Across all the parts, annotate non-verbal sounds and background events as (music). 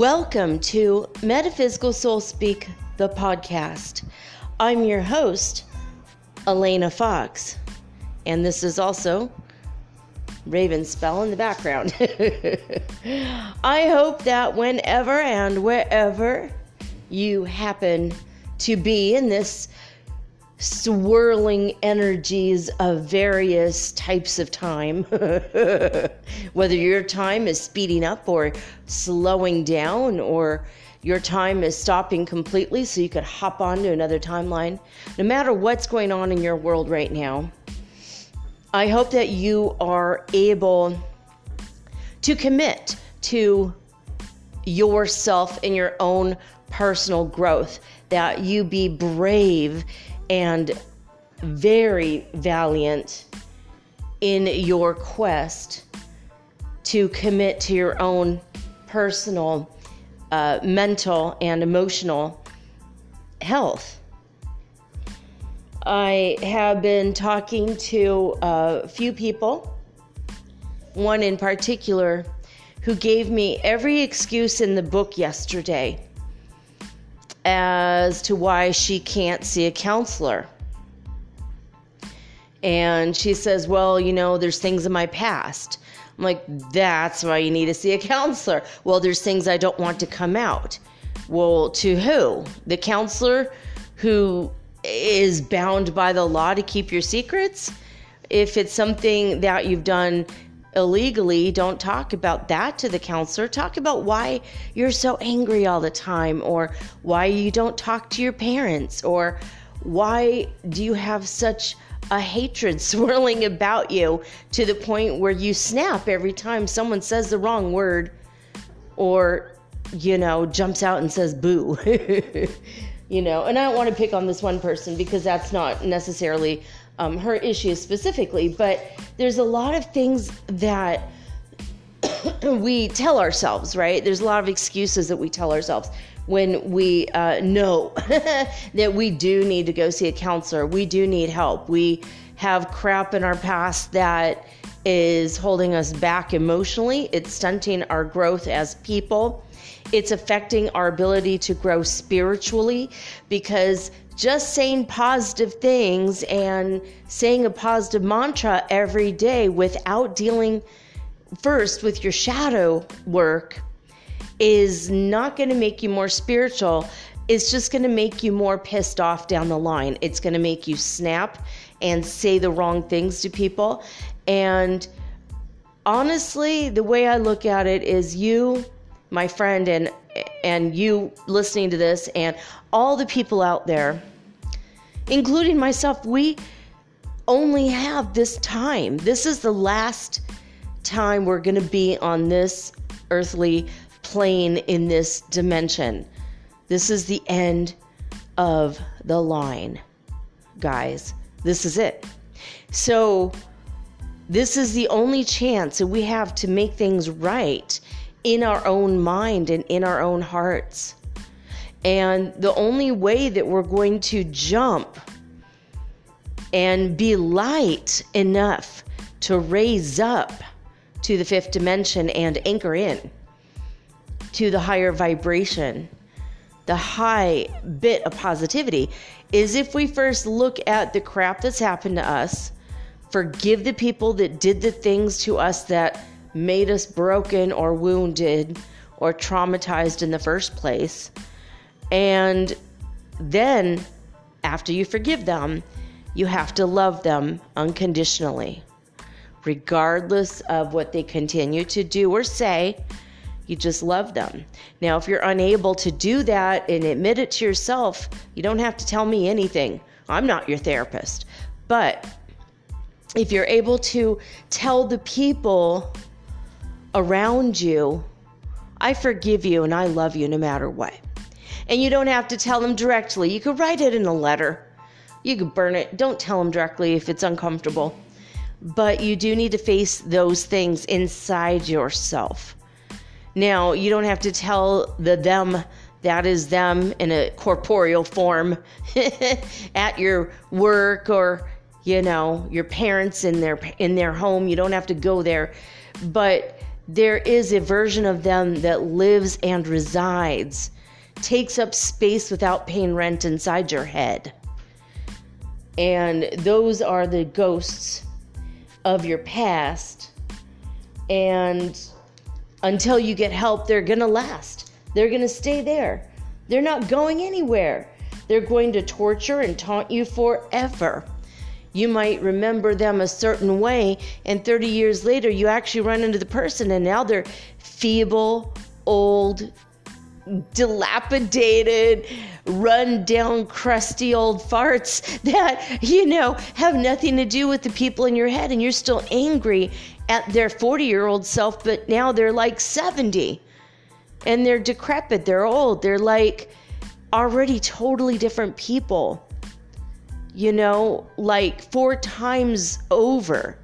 Welcome to Metaphysical Soul Speak, the podcast. I'm your host, Elena Fox, and this is also Raven Spell in the background. (laughs) I hope that whenever and wherever you happen to be in this swirling energies of various types of time. (laughs) Whether your time is speeding up or slowing down, or your time is stopping completely so you could hop on to another timeline. No matter what's going on in your world right now, I hope that you are able to commit to yourself and your own personal growth, that you be brave and very valiant in your quest to commit to your own personal, uh, mental, and emotional health. I have been talking to a few people, one in particular, who gave me every excuse in the book yesterday as to why she can't see a counselor. And she says, Well, you know, there's things in my past. I'm like, That's why you need to see a counselor. Well, there's things I don't want to come out. Well, to who? The counselor who is bound by the law to keep your secrets? If it's something that you've done illegally, don't talk about that to the counselor. Talk about why you're so angry all the time, or why you don't talk to your parents, or why do you have such a hatred (laughs) swirling about you to the point where you snap every time someone says the wrong word or, you know, jumps out and says boo. (laughs) you know, and I don't want to pick on this one person because that's not necessarily um, her issues specifically, but there's a lot of things that (coughs) we tell ourselves, right? There's a lot of excuses that we tell ourselves when we uh, know (laughs) that we do need to go see a counselor. We do need help. We have crap in our past that is holding us back emotionally, it's stunting our growth as people. It's affecting our ability to grow spiritually because just saying positive things and saying a positive mantra every day without dealing first with your shadow work is not going to make you more spiritual. It's just going to make you more pissed off down the line. It's going to make you snap and say the wrong things to people. And honestly, the way I look at it is you, my friend, and and you listening to this and all the people out there including myself, we only have this time. This is the last time we're going to be on this earthly plane in this dimension. This is the end of the line, guys. This is it. So, this is the only chance that we have to make things right in our own mind and in our own hearts. And the only way that we're going to jump and be light enough to raise up to the fifth dimension and anchor in to the higher vibration, the high bit of positivity, is if we first look at the crap that's happened to us, forgive the people that did the things to us that made us broken or wounded or traumatized in the first place and then, after you forgive them, you have to love them unconditionally. Regardless of what they continue to do or say, you just love them. Now, if you're unable to do that and admit it to yourself, you don't have to tell me anything. I'm not your therapist. But if you're able to tell the people around you, I forgive you and I love you no matter what. And you don't have to tell them directly. You could write it in a letter. You could burn it. Don't tell them directly if it's uncomfortable. But you do need to face those things inside yourself. Now, you don't have to tell the them that is them in a corporeal form (laughs) at your work or you know your parents in their in their home you don't have to go there but there is a version of them that lives and resides, takes up space without paying rent inside your head. And those are the ghosts of your past. And until you get help, they're going to last. They're going to stay there. They're not going anywhere. They're going to torture and taunt you forever. You might remember them a certain way, and 30 years later, you actually run into the person, and now they're feeble, old, dilapidated, run down, crusty old farts that, you know, have nothing to do with the people in your head, and you're still angry at their 40 year old self, but now they're like 70 and they're decrepit, they're old, they're like already totally different people you know, like four times over.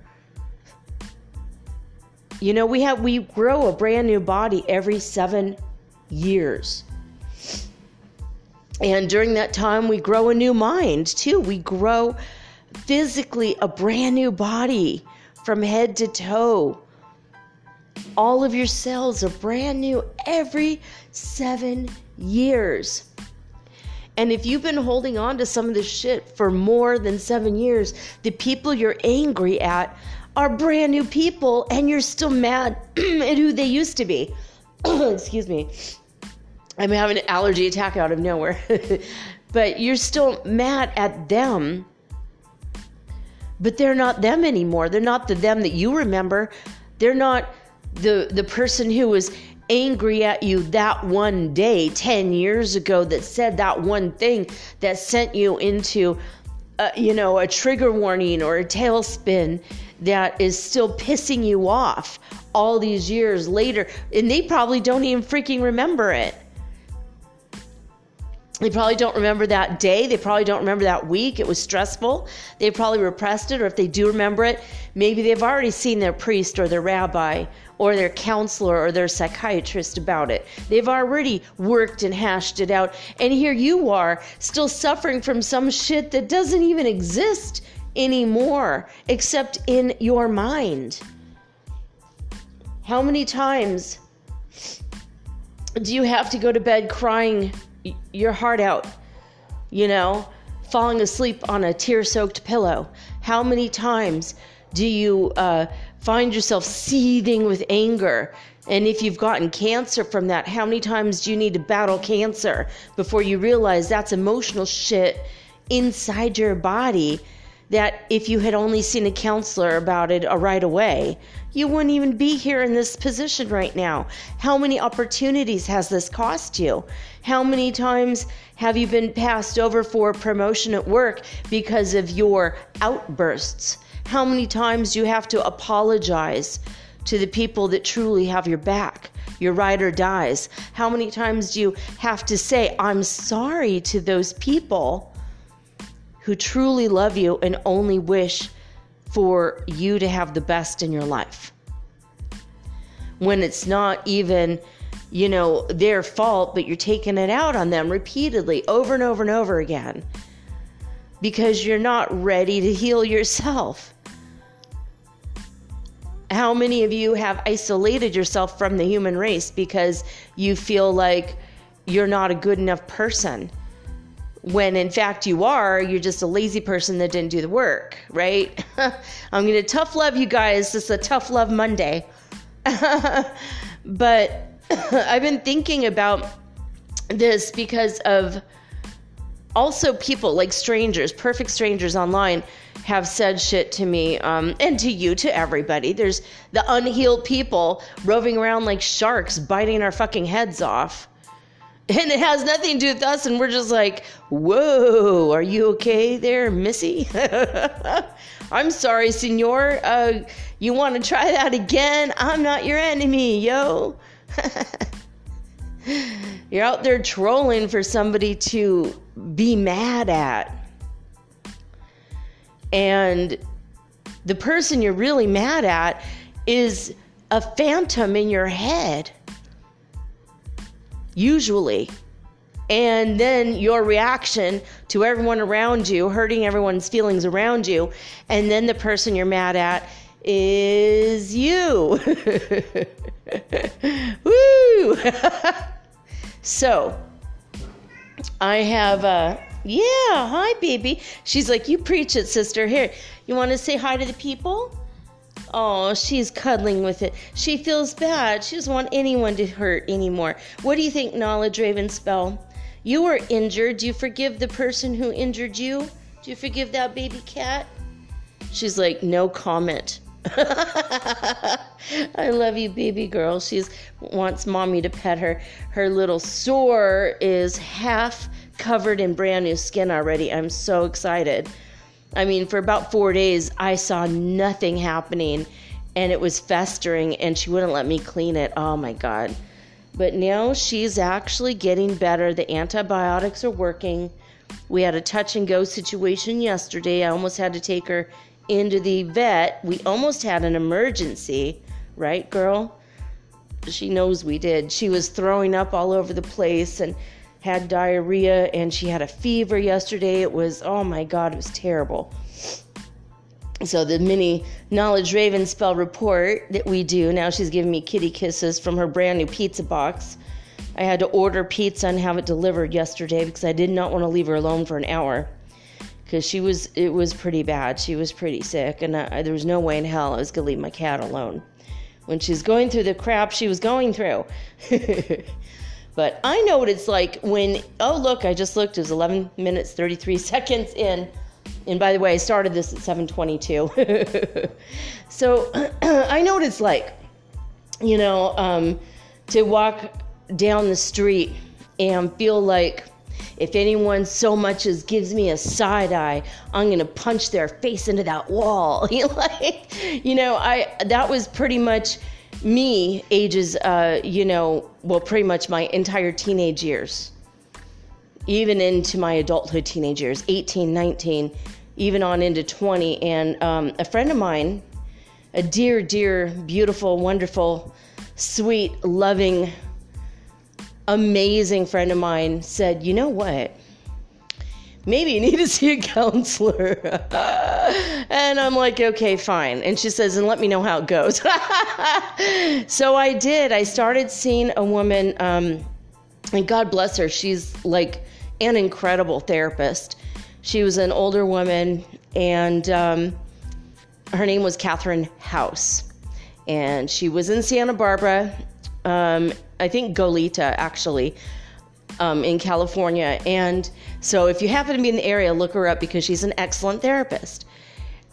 You know, we have we grow a brand new body every 7 years. And during that time we grow a new mind too. We grow physically a brand new body from head to toe. All of your cells are brand new every 7 years. And if you've been holding on to some of this shit for more than seven years, the people you're angry at are brand new people and you're still mad (clears throat) at who they used to be. (coughs) Excuse me. I'm having an allergy attack out of nowhere. (laughs) but you're still mad at them. But they're not them anymore. They're not the them that you remember. They're not the the person who was angry at you that one day 10 years ago that said that one thing that sent you into uh, you know a trigger warning or a tailspin that is still pissing you off all these years later and they probably don't even freaking remember it they probably don't remember that day. They probably don't remember that week. It was stressful. They probably repressed it, or if they do remember it, maybe they've already seen their priest or their rabbi or their counselor or their psychiatrist about it. They've already worked and hashed it out. And here you are, still suffering from some shit that doesn't even exist anymore, except in your mind. How many times do you have to go to bed crying? your heart out, you know, falling asleep on a tear soaked pillow? How many times do you uh, find yourself seething with anger? And if you've gotten cancer from that, how many times do you need to battle cancer before you realize that's emotional shit inside your body that if you had only seen a counselor about it uh, right away, you wouldn't even be here in this position right now. How many opportunities has this cost you? How many times have you been passed over for promotion at work because of your outbursts? How many times do you have to apologize to the people that truly have your back? Your ride or dies. How many times do you have to say, I'm sorry to those people who truly love you and only wish for you to have the best in your life. When it's not even, you know, their fault, but you're taking it out on them repeatedly over and over and over again because you're not ready to heal yourself. How many of you have isolated yourself from the human race because you feel like you're not a good enough person? When in fact you are, you're just a lazy person that didn't do the work, right? (laughs) I'm going to tough love you guys. This is a tough love Monday. (laughs) but (clears throat) I've been thinking about this because of also people like strangers, perfect strangers online have said shit to me um, and to you, to everybody. There's the unhealed people roving around like sharks, biting our fucking heads off and it has nothing to do with us and we're just like whoa are you okay there missy? (laughs) I'm sorry senor. Uh, you want to try that again? I'm not your enemy yo. (laughs) You're out there trolling for somebody to be mad at. And the person you're really mad at is a phantom in your head usually. And then your reaction to everyone around you, hurting everyone's feelings around you, and then the person you're mad at is you. (laughs) Woo! (laughs) so, I have, uh, yeah, hi, baby. She's like, you preach it, sister. Here, you want to say hi to the people? Oh, she's cuddling with it. She feels bad. She doesn't want anyone to hurt anymore. What do you think, Knowledge Raven Spell? You were injured. Do you forgive the person who injured you? Do you forgive that baby cat? She's like, no comment. (laughs) I love you, baby girl. She's wants mommy to pet her. Her little sore is half covered in brand new skin already. I'm so excited. I mean, for about four days, I saw nothing happening and it was festering, and she wouldn't let me clean it. Oh my God. But now she's actually getting better. The antibiotics are working. We had a touch and go situation yesterday. I almost had to take her into the vet. We almost had an emergency, right, girl? She knows we did. She was throwing up all over the place and had diarrhea, and she had a fever yesterday. It was, oh my God, it was terrible. So, the mini Knowledge Raven spell report that we do now, she's giving me kitty kisses from her brand new pizza box. I had to order pizza and have it delivered yesterday because I did not want to leave her alone for an hour because she was it was pretty bad. She was pretty sick, and I, there was no way in hell I was gonna leave my cat alone when she's going through the crap she was going through. (laughs) but I know what it's like when oh look, I just looked. It was 11 minutes 33 (laughs) seconds in. And by the way, I started this at 7:22. (laughs) so (clears throat) I know what it's like, you know, um, to walk down the street and feel like if anyone so much as gives me a side eye, I'm gonna punch their face into that wall. (laughs) like, you know, I that was pretty much me ages, uh, you know, well, pretty much my entire teenage years, even into my adulthood teenage years, 18, 19, even on into 20. And um, a friend of mine, a dear, dear, beautiful, wonderful, sweet, loving amazing friend of mine said, You know what? Maybe you need to see a counselor. (laughs) and I'm like, okay, fine. And she says, and let me know how it goes. (laughs) so I did. I started seeing a woman, um, and God bless her, she's like an incredible therapist. She was an older woman, and um, her name was Catherine House. And she was in Santa Barbara, um, I think Goleta actually, um, in California. And so if you happen to be in the area, look her up because she's an excellent therapist.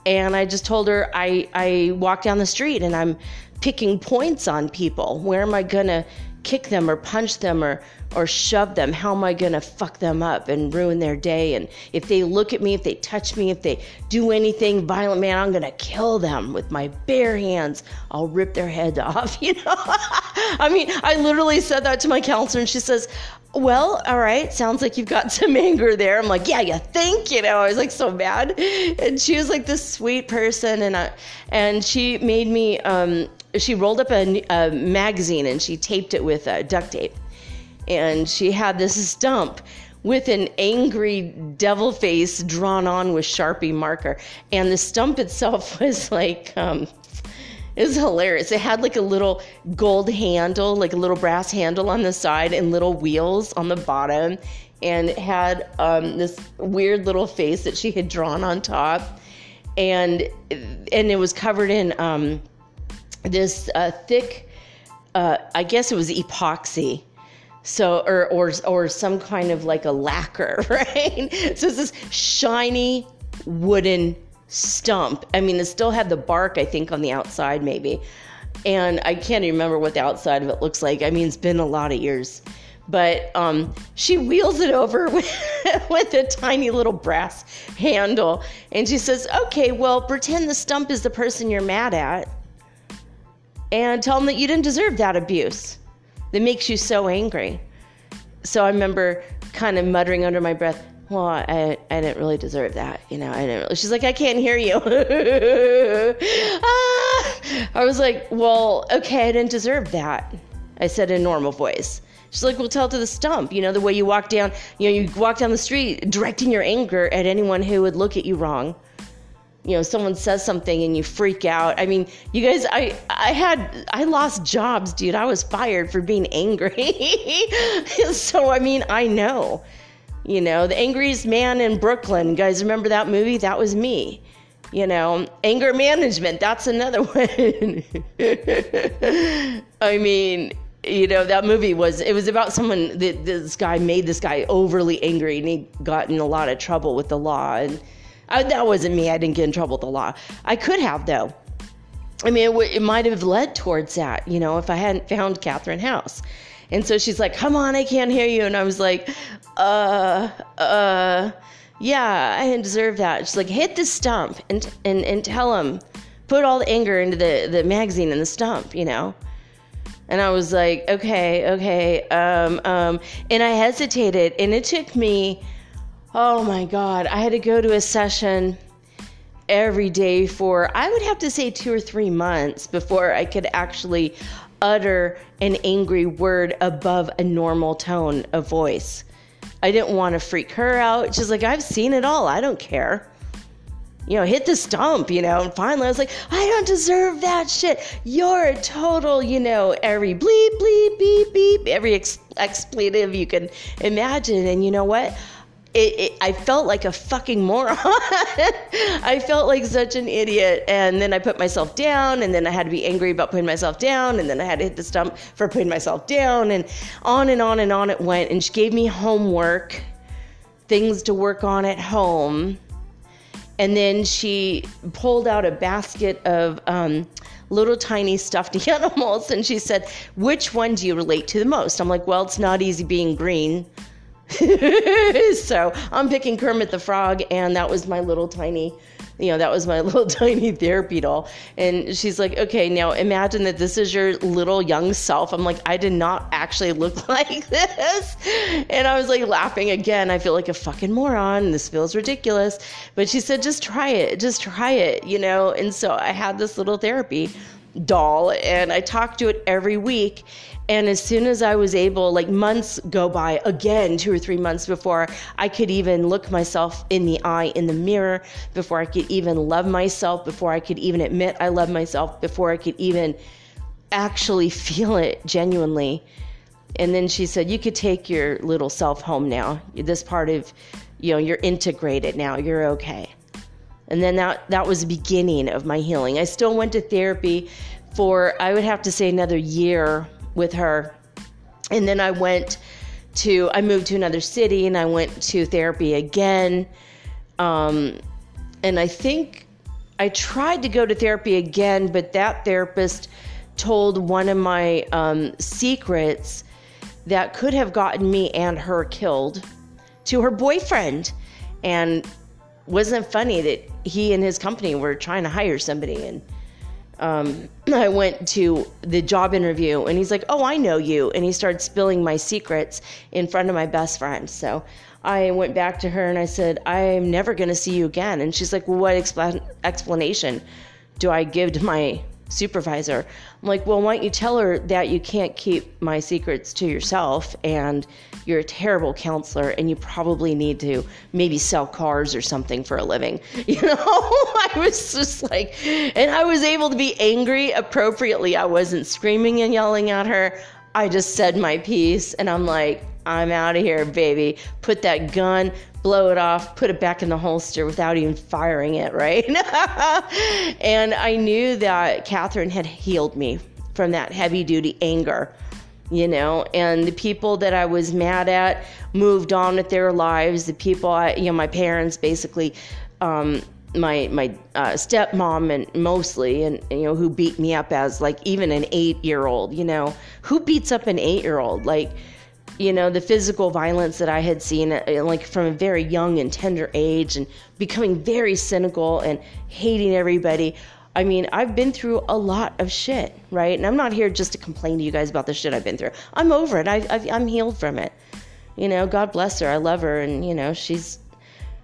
And I just told her I, I walk down the street and I'm picking points on people. Where am I gonna kick them or punch them or or shove them how am i going to fuck them up and ruin their day and if they look at me if they touch me if they do anything violent man i'm going to kill them with my bare hands i'll rip their head (laughs) off you know (laughs) i mean i literally said that to my counselor and she says well, all right, sounds like you've got (laughs) some anger there. I'm like, yeah, you think, you know, I was like so mad. And she was like this sweet person and I, and she made me um, she rolled up a, a magazine and she taped it with uh, duct tape. And she had this stump with an angry devil face drawn on with Sharpie marker. And the stump itself (laughs) was like, um, it was hilarious. It had like a little gold handle, like a little brass handle on the side, and little wheels on the bottom. And it had um, this weird little face that she had drawn on top. And and it was covered in um, this uh, thick, uh, I guess it was epoxy. So, or, or, or some kind of like a lacquer, (laughs) right? So it's this shiny wooden stump. I mean, it still had the bark, I think, on the outside, maybe. And I can't remember what the outside of it looks like. I mean, it's been a lot of years. But um, she wheels it over (laughs) with, with a tiny little brass handle. And she says, Okay, well, pretend the stump is the person you're mad at and tell them that you didn't deserve that abuse that makes you so angry. So I remember kind of muttering under my breath, well, I, I didn't really deserve that. You know, I didn't really. She's like, I can't hear you. (laughs) ah! I was like, well, okay, I didn't deserve that. I said in normal voice. She's like, well, tell to the stump. You know, the way you walk down, you know, you walk down the street directing your anger at anyone who would look at you wrong. you know someone says something and you freak out i mean you guys i i had i lost jobs dude i was fired for being angry (laughs) so i mean i know you know the angriest man in brooklyn. You guys remember that movie? That was me you know. Anger management that's another (laughs) one. I mean you know that movie was it was about someone that this guy made this guy overly angry and he got in a lot of trouble with the law. And I, that wasn't me. I didn't get in trouble with the law. I could have though. I mean it, w- it might have led towards that you know if i hadn't found catherine house and so she's like come on i can't hear you. And i was like uh uh yeah i didn't deserve that. She's like hit the stump and and, and tell him put all the anger into the the magazine and the stump you know? And I was like, okay, okay. Um, um, and I hesitated, and it took me, oh my God, I had to go to a session every day for, I would have to say, two or three months before I could actually utter an angry word above a normal tone of voice. I didn't want to freak her out. She's like, I've seen it all. I don't care you know, hit the stump, you know. And finally, I was like, I don't deserve that shit. You're a total, you know, every bleep, bleep, beep, beep, every ex- expletive you can imagine. And you know what? It, it, I felt like a fucking moron. (laughs) I felt like such an idiot. And then I put myself down, and then I had to be angry about putting myself down, and then I had to hit the stump for putting myself down, and on and on and on it went. And she gave me homework, things to work on at home and then she pulled out a basket of um, little tiny stuffed (laughs) animals and she said, Which one do you relate to the most? I'm like, Well, it's not easy being green. (laughs) so I'm picking Kermit the Frog, and that was my little tiny you know, that was my (laughs) little tiny therapy doll. And she's like, okay, now imagine that this is your little young self. I'm like, I did not actually look (laughs) like this. And I was like laughing again. I feel like a fucking moron. This feels ridiculous. But she said, just try it. Just try it, you know? And so I had this little therapy doll and I talked to it every week. And as soon as I was able, like months go by again, two or three months before I could even look myself in the eye in the mirror, before I could even love myself, before I could even admit I love myself, before I could even actually (laughs) feel it genuinely. And then she said, You could take your little self home now. This part of, you know, you're integrated now. You're okay. And then that, that was the beginning of my healing. I still went to therapy for, I would have to say, another year with her. And then I went to, I moved to another city and I went to therapy again. Um, and I think I tried to go to therapy again, but that therapist told one of my um, secrets that could have gotten me and her killed to her boyfriend. And wasn't funny that he and his company were trying to hire somebody and um, (clears throat) I went to the job interview and he's like, Oh, I know you. And he started spilling my secrets in front of my best friend. So I went back to her and I said, I'm never going to see you again. And she's like, Well, what expl- explanation do I give to my supervisor? I'm like, Well, why don't you tell her that you can't keep my secrets to yourself and you're a terrible counselor and you probably need to maybe sell cars or something for a living. (laughs) You know, (laughs) I was just like, and I was able to be angry appropriately. I wasn't screaming and yelling at her. I just said my piece and I'm like, I'm out of here, baby. Put that gun, blow it off, put it back in the holster without even firing it, right? (laughs) and I knew that Catherine had healed me from that heavy duty anger you know? And the people that i was mad at moved on with their lives. The people i you know my parents basically um, my my uh, stepmom and mostly and you know who beat me up as like even an eight year old you know? Who beats up an eight year old like you know the physical violence that i had seen uh, like from a very young and tender age and becoming very cynical and hating everybody I mean, I've been through a lot of shit, right? And I'm not here just to complain to you guys about the shit I've been through. I'm over it. I, i am healed from it. You know, God bless her. I love her. And, you know, she's,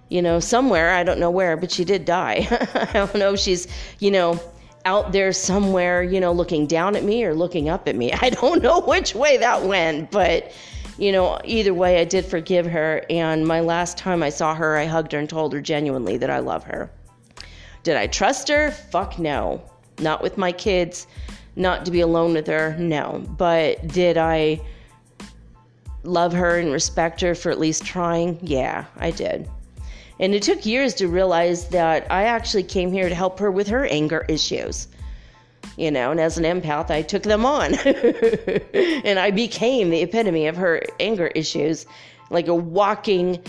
you know, somewhere. I don't know where, but she did die. (laughs) I don't know if she's, you know, out there somewhere, you know, looking down at me or looking up at me. (laughs) I don't know which way that went, but, you know, either way, I did forgive her. And my last time I saw her, I hugged her and told her genuinely that I love her Did I trust her? Fuck no. Not with my kids. Not to be alone with her. No. But did I love her and respect her for at least trying? Yeah, I did. And it took years to realize that I actually came here to help her with her anger issues. You know, and as an empath, I took them on. (laughs) and I became the epitome of her anger issues, like a walking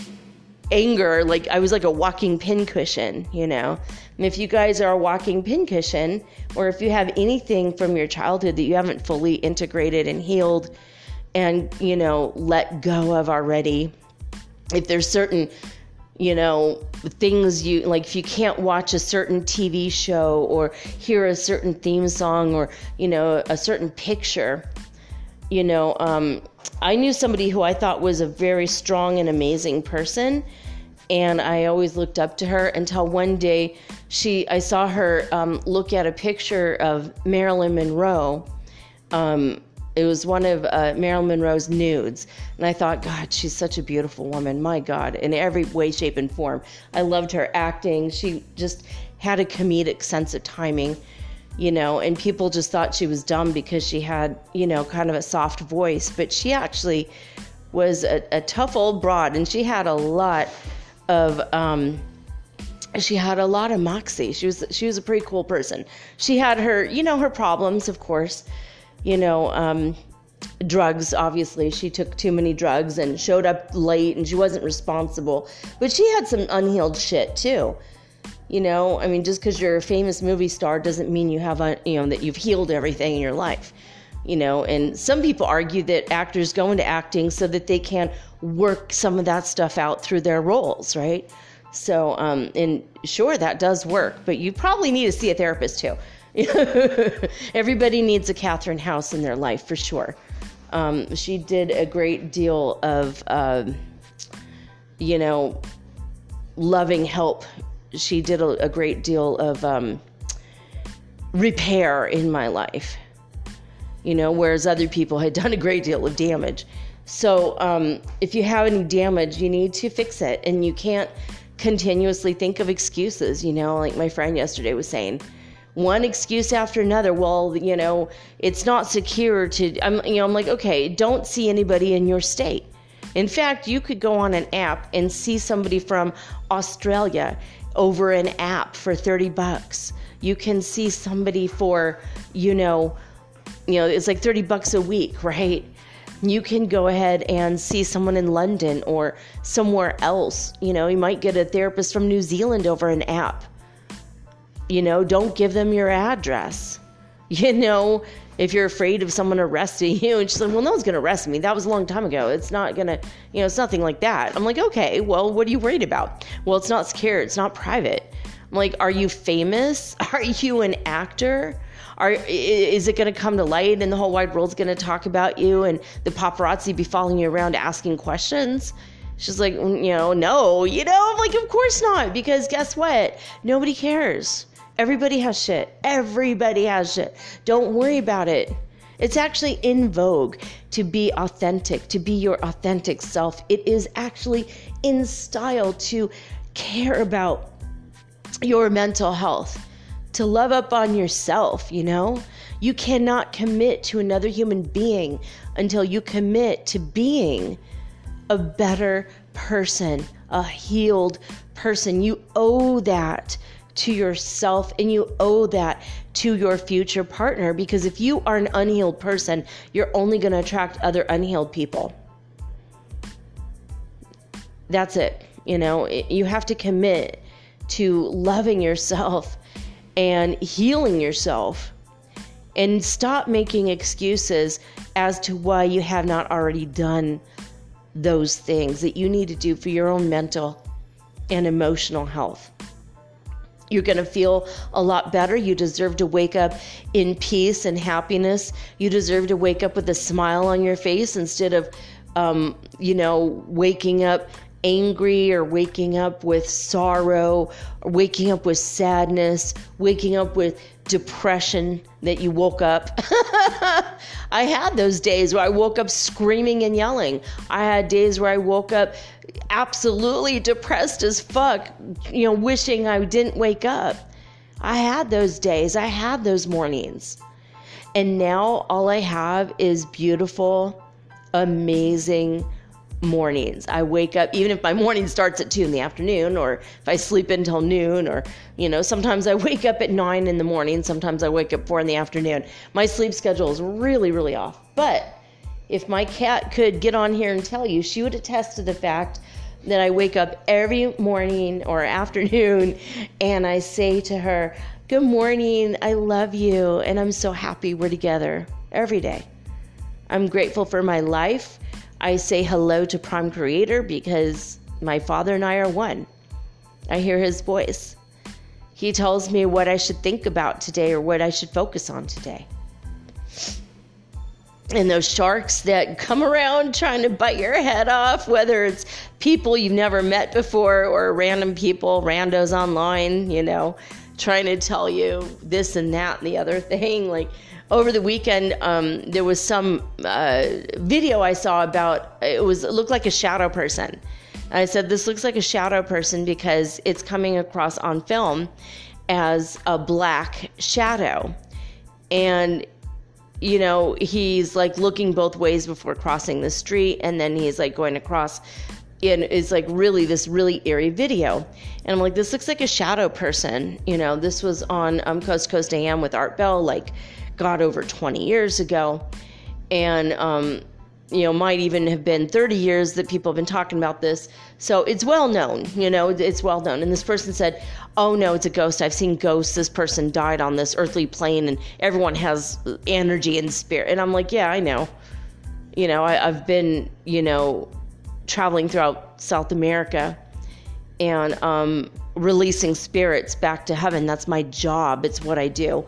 anger, like I was like a walking pincushion, you know. And if you guys are a walking pincushion, or if you have anything from your childhood that you haven't fully integrated and healed and, you know, let go of already, if there's certain you know, things you like if you can't watch a certain TV show or hear a certain theme song or, you know, a certain picture, you know, um, I knew somebody who I thought was a very strong and amazing person. And I always looked up to her until one day she, I saw her um, look at a picture of Marilyn Monroe um, it was one of uh, Marilyn Monroe's nudes. And I thought, God, she's such a beautiful woman. My God, in every way, shape, and form. I loved her acting. She just had a comedic sense of timing, you know, and people just thought she was dumb because she had, you know, kind of a soft voice. But she actually was a, a tough old broad and she had a lot of, um, she had a lot of moxie. She was she was a pretty cool person. She had her, you know, her problems, of course you know, um, drugs, obviously. She took too many drugs and showed up late and she wasn't responsible. But she had some unhealed shit too. You know, I mean, just because you're a famous movie star doesn't mean you have, a, you know, that you've healed everything in your life. You know, and some people argue that actors go into acting so that they can work some of that stuff out through their roles, right? So, um, and sure, that does work, but you probably need to see a therapist too. (laughs) Everybody needs a Catherine House in their life for sure. Um, she did a great deal of, uh, you know, loving help. She did a, a great deal of um, repair in my life, you know, whereas other people had done a great deal of damage. So um, if you have any damage, you need to fix it. And you can't continuously think of excuses, you know, like my friend yesterday was saying one excuse after another. Well, you know, it's not secure to. I'm, you know, I'm like, okay, don't see anybody in your state. In fact, you could go on an app and see somebody from Australia over an app for 30 bucks. You can see somebody for, you know, you know, it's like 30 bucks a week, (laughs) right? You can go ahead and see someone in London or somewhere else. You know, you might get a therapist from New Zealand over an app you know, don't give them your address. (laughs) You know, if you're afraid of someone arresting you, and she's like, well, no one's going to arrest me. That was a long time ago. It's not going to, you know, it's nothing like that. I'm like, okay, well, what are you worried about? Well, it's not secure. It's not private. I'm like, are you famous? (laughs) Are you an actor? Are, is it going to come to light and the whole wide world's going to talk about you and the paparazzi be following you around asking questions? She's like, mm, you know, no, you know, I'm like, of course not, because guess what? Nobody cares. Everybody has shit. Everybody has shit. Don't worry about it. It's actually in vogue to be authentic, to be your authentic self. It is actually in style to care about your mental health, to love up on yourself, you know? You cannot commit to another human being until you commit to being a better person, a healed person. You owe that to yourself and you owe that to your future partner because if you are an unhealed person, you're only going to attract other unhealed people. That's it. You know, you have to commit to loving yourself and healing yourself and stop making excuses as to why you have not already done those things that you need to do for your own mental and emotional health. You're going to feel a lot better. You deserve to wake up in peace and happiness. You deserve to wake up with a smile on your face instead of, um, you know, waking up angry or waking up with sorrow or waking up with sadness, waking up with depression that you woke up. (laughs) I had those days where I woke up screaming and yelling. I had days where I woke up absolutely depressed as fuck, you know, wishing I didn't wake up. I had those days, I had those mornings. And now all I have is beautiful, amazing mornings. I wake up, even if my morning starts at two in the afternoon, or if I sleep until noon, or, you know, sometimes I wake up at nine in the morning, sometimes I wake up four in the afternoon. My sleep schedule is really, really off. But if my cat could get on here and tell you, she would attest to the fact that I wake up every morning or afternoon and I say to her, Good morning, I love you, and I'm so happy we're together every day. I'm grateful for my life. I say hello to Prime Creator because my father and I are one. I hear his voice. He tells me what I should think about today or what I should focus on today. And those sharks that come around trying to bite your head off, whether it's people you've never met before or random people, randos online, you know, trying to tell you this and that and the other thing. Like, over the weekend, um, there was some uh, video I saw about it was it looked like a shadow person. I said this looks like a shadow person because it's coming across on film as a black shadow, and you know he's like looking both ways before crossing the street, and then he's like going across. And it's like really this really eerie video, and I'm like, this looks like a shadow person. You know, this was on um, Coast Coast AM with Art Bell, like got over 20 years ago. And, um, you know, might even have been 30 years that people have been talking about this. So it's well known, you know, it's well known. And this person said, Oh no, it's a ghost. I've seen ghosts. This person died on this earthly plane and everyone has energy and spirit. And I'm like, Yeah, I know. You know, I, I've been, you know, traveling throughout South America and um, releasing spirits back to heaven. That's my job, it's what I do.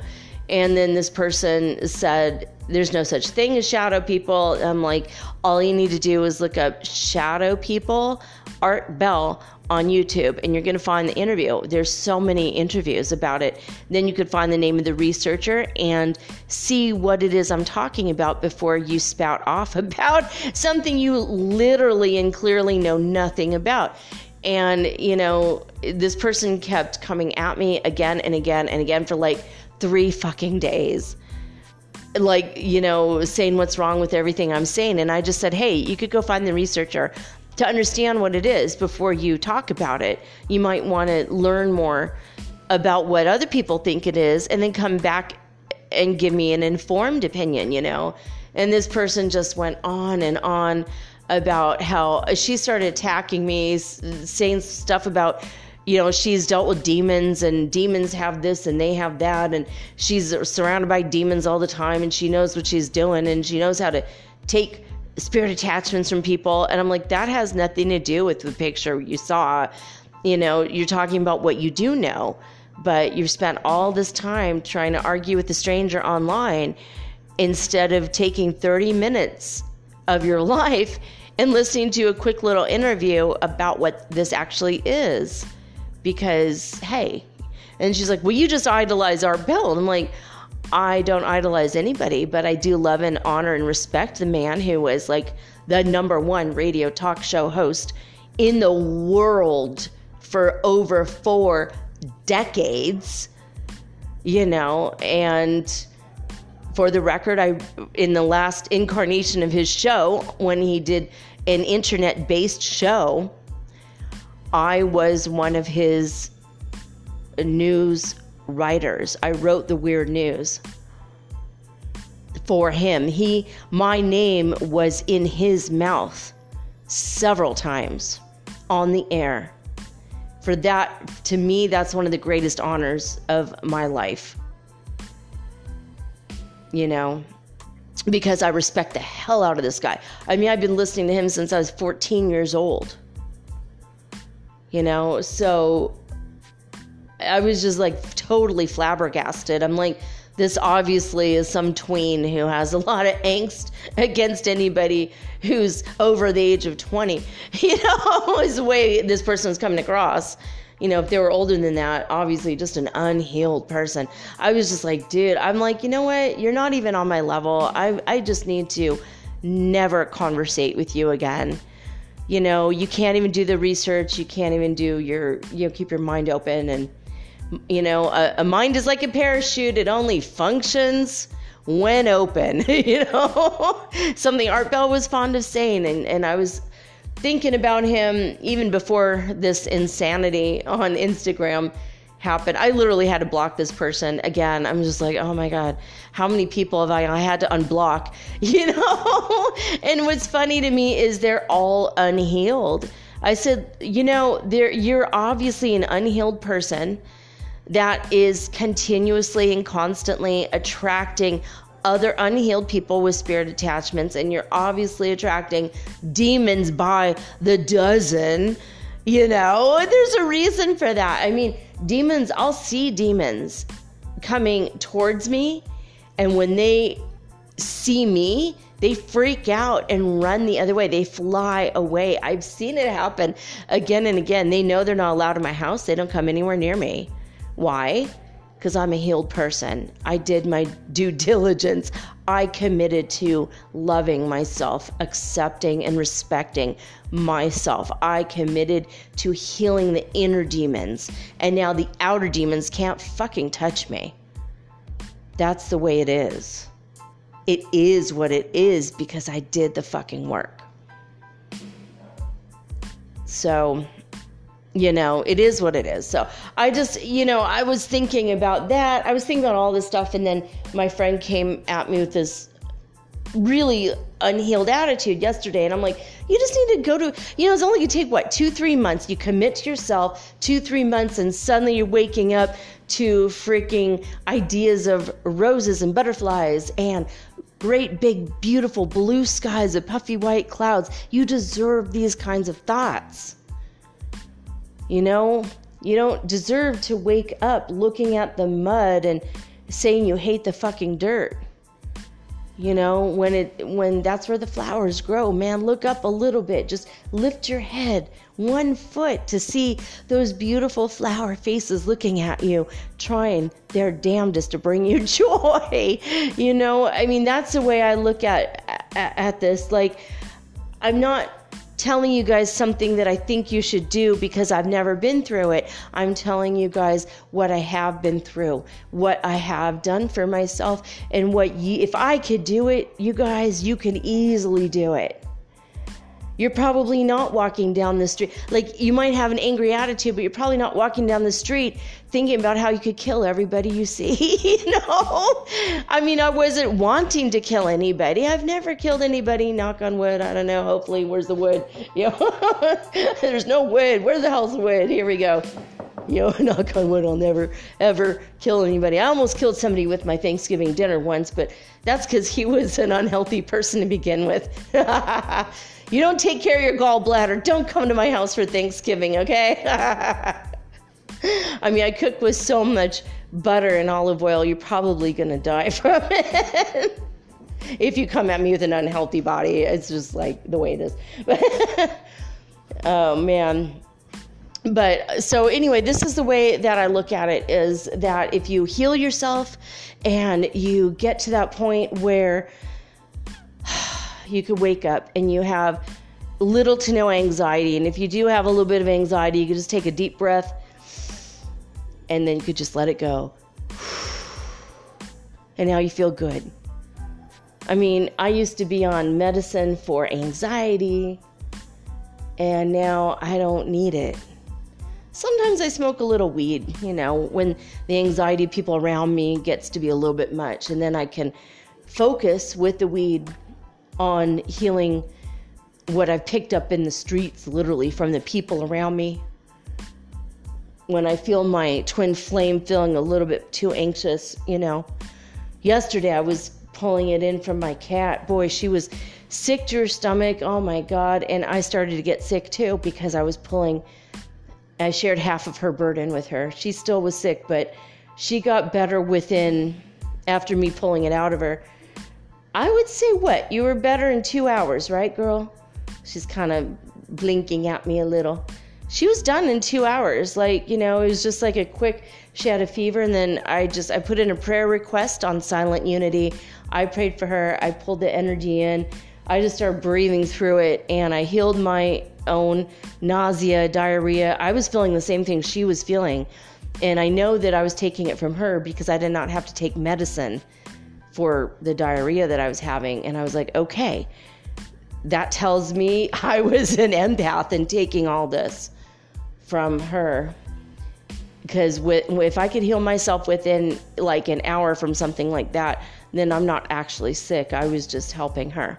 And then this person said, There's no such thing as shadow people. I'm like, All you need to do is look up shadow people, Art Bell on YouTube, and you're going to find the interview. There's so many interviews about it. Then you could find the name of the researcher and see what it is I'm talking about before you spout (laughs) off about something you literally and clearly know nothing about. And, you know, this person kept coming at me again and again and again for like three fucking days like you know saying what's wrong with everything i'm saying and i just said hey you could go find the researcher to understand what it is before you talk about it. You might want to learn more about what other people think it is and then come back and give me an informed opinion you know? And this person just went on and on about how she started attacking me saying stuff about you know she's dealt with demons and demons have this and they have that and she's surrounded by demons all the time and she knows what she's doing and she knows how to take spirit attachments from people. And i'm like that has nothing to do with the picture you saw. You know you're talking about what you do know but you've spent all this time trying to argue with a stranger online instead of taking 30 minutes of your (laughs) life and listening to a quick little interview about what this actually is. Because hey and she's like well you just idolize art bell and i'm like i don't idolize anybody but i do love and honor and respect the man who was like the number one radio talk show host in the world for over four decades you know? And for the record i in the last incarnation of his show when he did an internet based show I was one of his news writers. I wrote the weird news for him. He my name was in his mouth several times on the air. For that to me that's one of the greatest honors of my life. You know, because I respect the hell out of this guy. I mean, I've been listening to him since I was 14 years old you know? So I was just like totally flabbergasted. I'm like, this obviously is some tween who has a lot of angst against anybody who's over the age of 20. (laughs) You know, is the way this person is coming across. You know, if they were older than that, obviously just an unhealed person. I was just like, dude, I'm like, you know what? You're not even on my level. I, I just need to never conversate with you again you know you can't even do the research you can't even do your you know keep your mind open and You know, a, a mind is like a parachute, it only functions when open, (laughs) you know? Something Art Bell was fond of saying, and, and I was thinking about him even before this insanity on Instagram happened. I literally had to block this person again. I'm just like, oh my God, how many people have I, I had to unblock, (laughs) you know? and what's funny to me is they're all unhealed. I said, you know, you're obviously an unhealed person that is continuously and constantly attracting other unhealed people with spirit attachments, and you're obviously attracting demons by the dozen. You know, there's a reason for that. I mean, demons, I'll see demons coming towards me, and when they see me, they freak out and run the other way. They fly away. I've seen it happen again and again. They know they're not allowed in my house, they don't come anywhere near me. Why? Because I'm a healed person. I did my due (laughs) diligence. I committed to loving myself, accepting and respecting myself. I committed to healing the inner demons. And now the outer demons can't fucking touch me. That's the way it is. It is what it is because I did the fucking work. So you know, it is what it is. So I just, you know, I was thinking about that. I was thinking about all this stuff, and then my friend came at me with this really unhealed attitude yesterday. And I'm like, you just need to go to, you know, it's only gonna take what, two, three months. You commit to yourself, two, three months, and suddenly you're waking up to freaking ideas of roses and butterflies and great big beautiful blue skies and puffy white clouds. You deserve these kinds of thoughts. You know, you don't deserve to wake up looking at the mud and saying you hate the fucking dirt. You know, when it when that's where the flowers grow, man, look up a little bit. Just lift your head one foot to see those beautiful flower faces looking at you, trying their damnedest to bring you (laughs) joy. You know, I mean, that's the way I look at at, at this. Like, I'm not telling you guys something that I think you should do because I've never been through it. I'm telling you guys what I have been through, what I have done for myself, and what you, if I could do it, you guys, you can easily do it. You're probably not walking down the street. Like, you might have an angry attitude, but you're probably not walking down the street thinking about how you could kill everybody you see. (laughs) you know? I mean, I wasn't wanting to kill anybody. I've never killed anybody, knock on wood. I don't know. Hopefully, where's the wood? (laughs) You know? (laughs) There's no wood. Where the hell's the wood? Here we go. You know, knock on wood, I'll never, ever kill anybody. I almost killed somebody with my Thanksgiving dinner once, but that's because he was an unhealthy person to begin with. You don't take care of your gallbladder. Don't come to my house for Thanksgiving, okay? I mean, I cook with so much butter and olive oil, you're probably going to die (laughs) from it. if you come at me with an unhealthy body, it's just like the way it is. (laughs) oh, man. But so anyway, this is the way that I look at it is that if you heal yourself and you get to that point where (sighs) you could wake up and you have little to no anxiety. And if you do have a little bit of anxiety, you can just take a deep breath and then you could just let it go. And now you feel good. I mean, I used to be on medicine for anxiety, and now I don't need it. Sometimes I smoke a little weed, you know, when the anxiety people around me gets to be a little bit much, and then I can focus with the weed on healing what I've picked up in the streets, literally from the people around me. When I feel my twin flame feeling a little bit too anxious, you know. Yesterday I was pulling it in from my cat. Boy, she was sick to her stomach. Oh my God. And I started to get sick too because I was pulling, I shared half of her burden with her. She still was sick, but she got better within, after me pulling it out of her I would say what? You were better in two hours, right, girl? She's kind of blinking at me a little. She was done in two hours. Like, you know, it was just like a quick, she had a fever, and then I just, I put in a prayer request on Silent Unity. I prayed for her. I pulled the energy in. I just started breathing through it, and I healed my own nausea, diarrhea. I was feeling the same thing she was feeling. And I know that I was taking it from her because I did not have to take medicine for the diarrhea that I was having. And I was like, okay, that tells me (laughs) I was an empath and taking all this from her. Because if I could heal myself within like an hour from something like that, then I'm not actually sick. I was just helping her.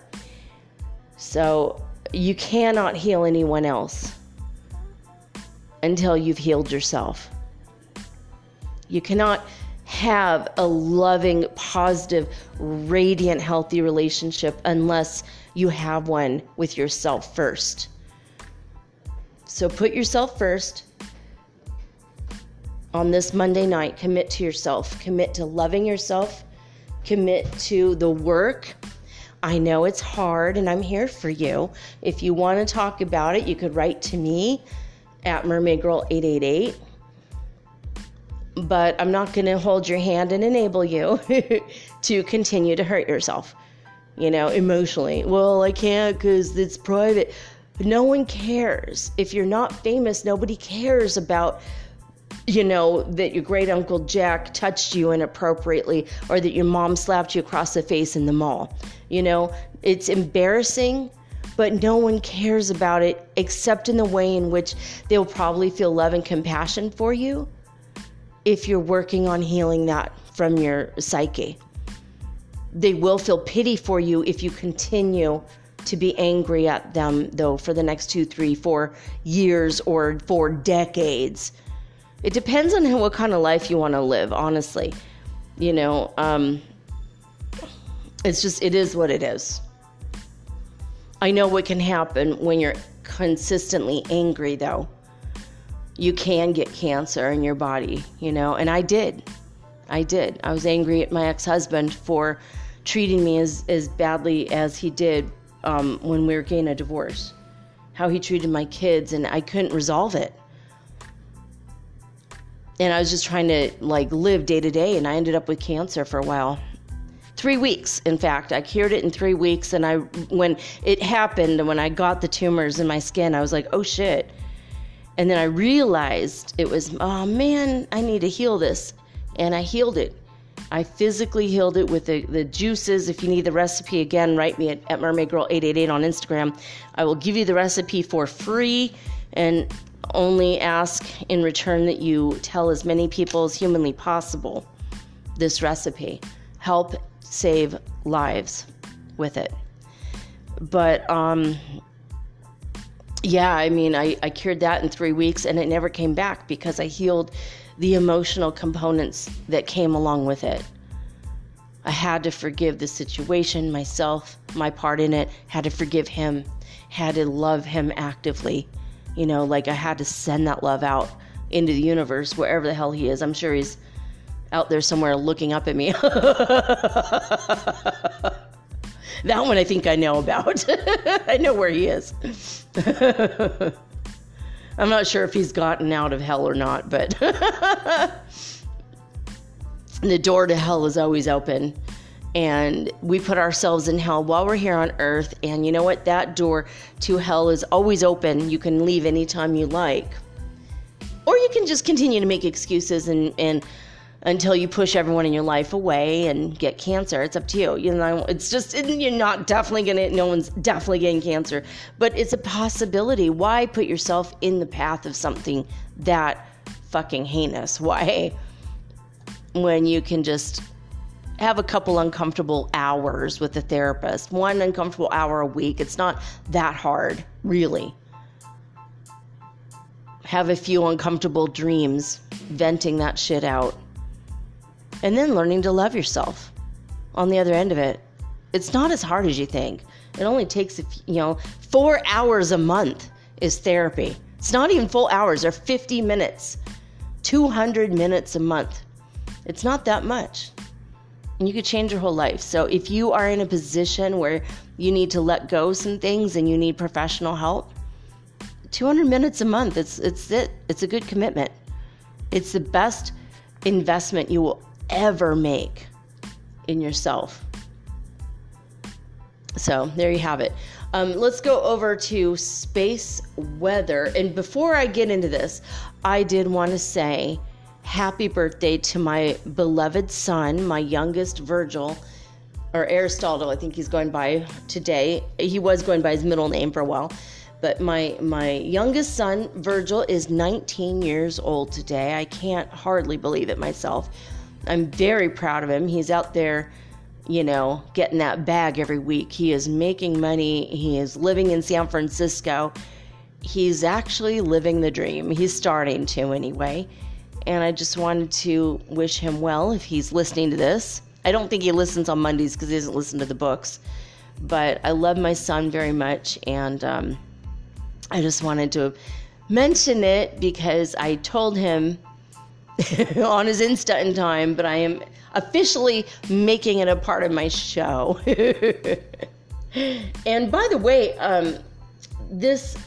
So you cannot heal anyone else until you've healed yourself. You cannot have a loving, positive, radiant, healthy relationship unless you have one with yourself first. So put yourself first. On this Monday night, commit to yourself, commit to loving yourself, commit to the work. I know it's hard and I'm here for you. If you want to talk about it, you could write to me at mermaidgirl888 but I'm not going to hold your hand and enable you (laughs) to continue to hurt yourself, you know, emotionally. Well, I can't because it's private. No one cares. If you're not famous, nobody cares about, you know, that your great uncle Jack touched you inappropriately or that your mom slapped you across the face in the mall. You know, it's embarrassing but no one cares about it except in the way in which they'll probably feel love and compassion for you if you're working on healing that from your psyche. They will feel pity for you if you continue to be angry at them, though, for the next two, three, four years or for decades. It depends on what kind of life you want to live, honestly. You know, um, it's just, it is what it is. I know what can happen when you're consistently angry, though you can get cancer in your body, you know, and I did. I did. I was angry at my ex husband for treating me as, as badly as he did um, when we were getting a divorce, how he treated my kids, and I couldn't resolve it. And I was just trying to like live day to day, and I ended up with cancer for a while. Three weeks, in fact, I cured it in three weeks. And I, when it happened, when I got the tumors in my skin, I was like, oh shit, and then I realized it was, oh man, I need to heal this. And I healed it. I physically healed it with the, the juices. If you need the recipe, again, write me at, at Mermaid Girl 888 on Instagram. I will give you the recipe for free and only ask in return that you tell as many people as humanly possible this recipe. Help save lives with it. But um, yeah, I mean, I, I cured that in three weeks and it never came back because I healed the emotional components that came along with it. I had to forgive the situation, myself, my part in it, had to forgive him, had to love him actively. You know, like I had to send that love out into the universe, wherever the hell he is. I'm sure he's out there somewhere looking up at me. (laughs) That one I think I know about. (laughs) I know where he is. (laughs) I'm not sure if he's gotten out of hell or not, but (laughs) the door to hell is always open. And we put ourselves in hell while we're here on earth. And you know what? That door to hell is always open. You can leave anytime you like. Or you can just continue to make excuses and, and until you push everyone in your life away and get cancer. It's up to you. You know, it's just you're not definitely gonna. No one's definitely getting cancer, but it's a possibility. Why put yourself in the path of something that fucking heinous? (laughs) Why, when you can just have a couple uncomfortable hours with a therapist, one uncomfortable hour a week. It's not that hard, really. Have a few uncomfortable dreams, venting that shit out and then learning to love yourself on the other end of it. It's not as hard as you think. It only takes, you know, four hours a month is therapy. It's not even full hours, they're 50 minutes, 200 minutes a month. It's not that much. And you could change your whole life. So if you are in a position where you need to let go some things and you need professional help, 200 minutes a month, it's, it's it. It's a good commitment. It's the best investment you will ever make in yourself. So there you have it. Um, let's go over to space weather. And before I get into this, I did want to say happy birthday to my beloved son, my youngest Virgil, or Aristotle, I think he's going by today. He was going by his middle name for a while. But my my youngest son, Virgil, is 19 years old today. I can't hardly believe it myself. I'm very proud of him. He's out there, you know, getting that bag every week. He is making money. He is living in San Francisco. He's actually living the dream. He's starting to anyway. And I just wanted to wish him well if he's listening to this. I don't think he listens on Mondays because he doesn't listen to the books. But I love my son very much. And um, I just wanted to mention it because I told him (laughs) on his Insta in time, but I am officially making it a part of my show. (laughs) and by the way, um, this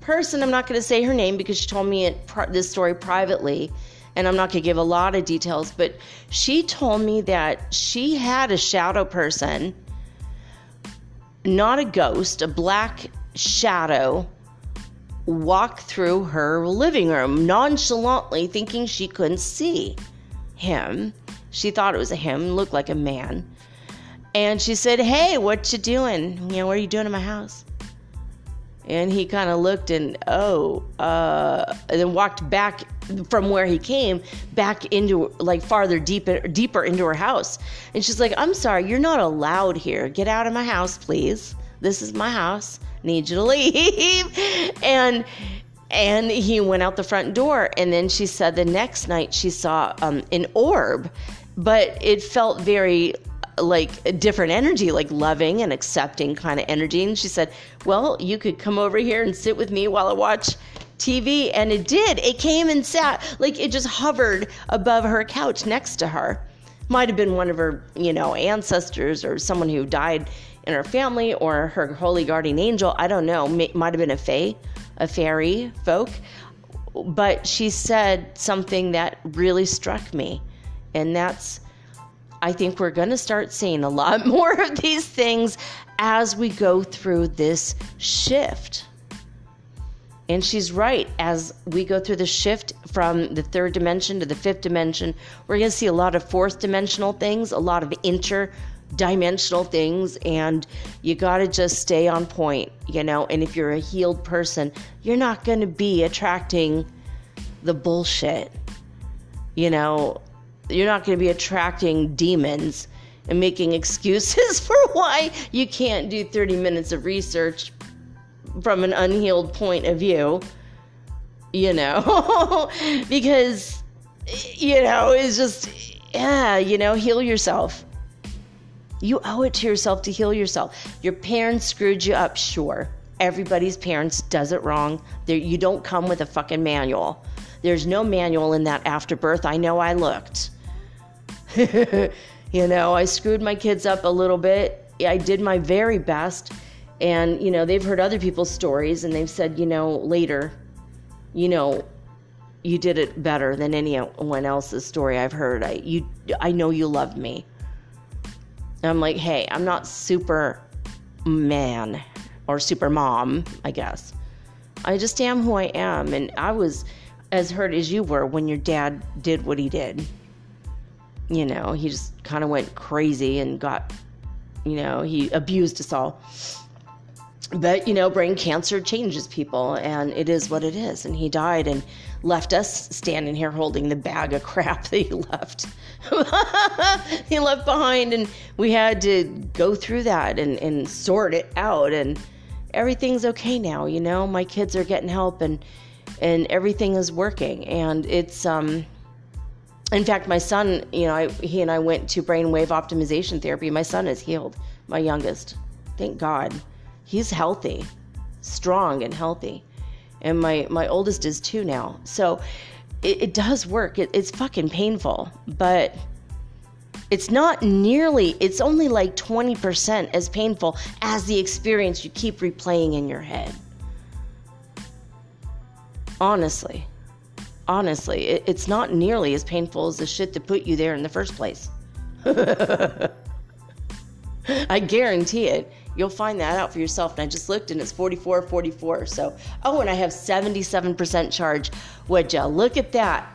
person, I'm not going to say her name because she told me it, this story privately, and I'm not going to give a lot of details, but she told me that she had a shadow person, not a ghost, a black shadow walk through her living room nonchalantly thinking she couldn't see him. She thought it was a him, looked like a man. And she said, "Hey, what you doing? You know, what are you doing in my house?" And he kind of looked and oh, uh, and then walked back from where he came back into like farther deeper deeper into her house. And she's like, "I'm sorry, you're not allowed here. Get out of my house, please. This is my house." Need you to leave. (laughs) and and he went out the front door. And then she said the next night she saw um, an orb but it felt very like a different energy like loving and accepting kind of energy. And she said well you could come over here and sit with me while i watch tv and it did. It came and sat like it just hovered above her couch next to her. Might have been one of her you know ancestors or someone who died in her family or her holy guardian angel. I don't know. Might have been a fae, a fairy folk. But she said something that really struck me. And that's, I think we're going to start seeing a lot (laughs) more of these things as we go through this shift. And she's right. As we go through the shift from the third dimension to the fifth dimension, we're going to see a lot of fourth dimensional things, a lot of inter dimensional things and you got to just stay on point, you know. And if you're a healed person, you're not going to be attracting the bullshit. You know, you're not going to be attracting demons and making (laughs) excuses for why you can't do 30 minutes of research from an unhealed point of view, you know, (laughs) because, you know, it's just, yeah, you know, heal yourself. You owe it to yourself to heal yourself. Your parents screwed you up, sure. Everybody's parents does it wrong. There, you don't come with a fucking manual. There's no manual in that afterbirth. I know I looked. (laughs) you know, I screwed my kids up a little bit. I did my very best. And, you know, they've heard other people's stories and they've said, you know, later, you know, you did it better than anyone else's story I've heard. I you I know you loved me. I'm like, hey, I'm not super man or super mom, I guess. I just am who I am. And I was as hurt as you were when your dad did what he did. You know, he just kind of went crazy and got, you know, he abused us all. But, you know, brain cancer changes people, and it is what it is. And he died and left us standing here holding the bag of crap (laughs) that he left. (laughs) he left behind and we had to go through that and, and sort it out and everything's okay now you know? My kids are getting help and and everything is working and it's um in fact my son you know I, he and i went to brainwave optimization therapy. My son is healed my youngest. Thank god. He's healthy strong and healthy and my my oldest is two now so it, it does work. It, it's fucking painful, but it's not nearly, it's only like 20% as painful as the experience you keep replaying in your head. Honestly. Honestly, it, it's not nearly as painful as the shit that put you there in the first place. (laughs) I guarantee it. You'll find that out for yourself. And I just looked and it's 44 44. So, oh, and I have 77% charge. Would ya look at that?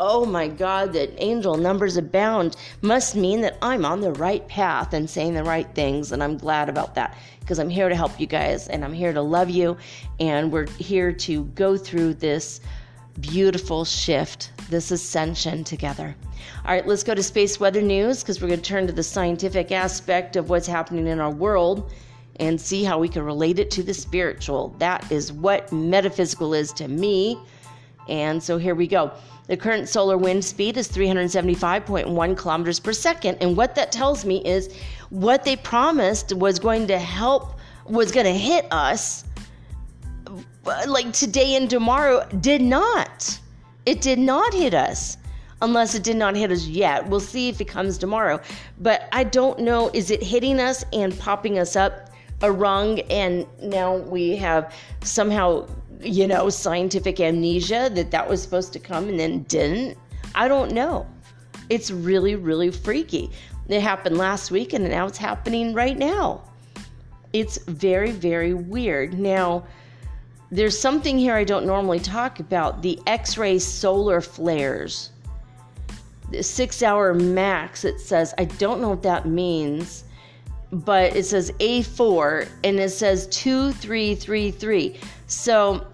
oh my God, that angel numbers abound must mean that I'm on the right path and saying the right things. And I'm glad about that because I'm here to help you guys and I'm here to love you. And we're here to go through this beautiful shift, this ascension together. All right, let's go to space weather news because we're going to turn to the scientific aspect of what's happening in our world and see how we can relate it to the spiritual. That is what metaphysical is to me. And so here we go. The current solar wind speed is 375.1 kilometers per second. And what that tells me is what they promised was going to help, was going to hit us Uh, like today and tomorrow did not. It did not hit us unless it did not hit us yet. We'll see if it comes tomorrow. But I don't know. Is it hitting us and popping us up a rung? And now we have somehow you know, scientific amnesia that that was supposed to come and then didn't. I don't know. It's really, really freaky. It happened last week and now it's happening right now. It's very, very weird. Now, there's something here I don't normally talk about the X ray solar flares. The six hour max, it says. I don't know what that means, but it says A4 and it says 2333. So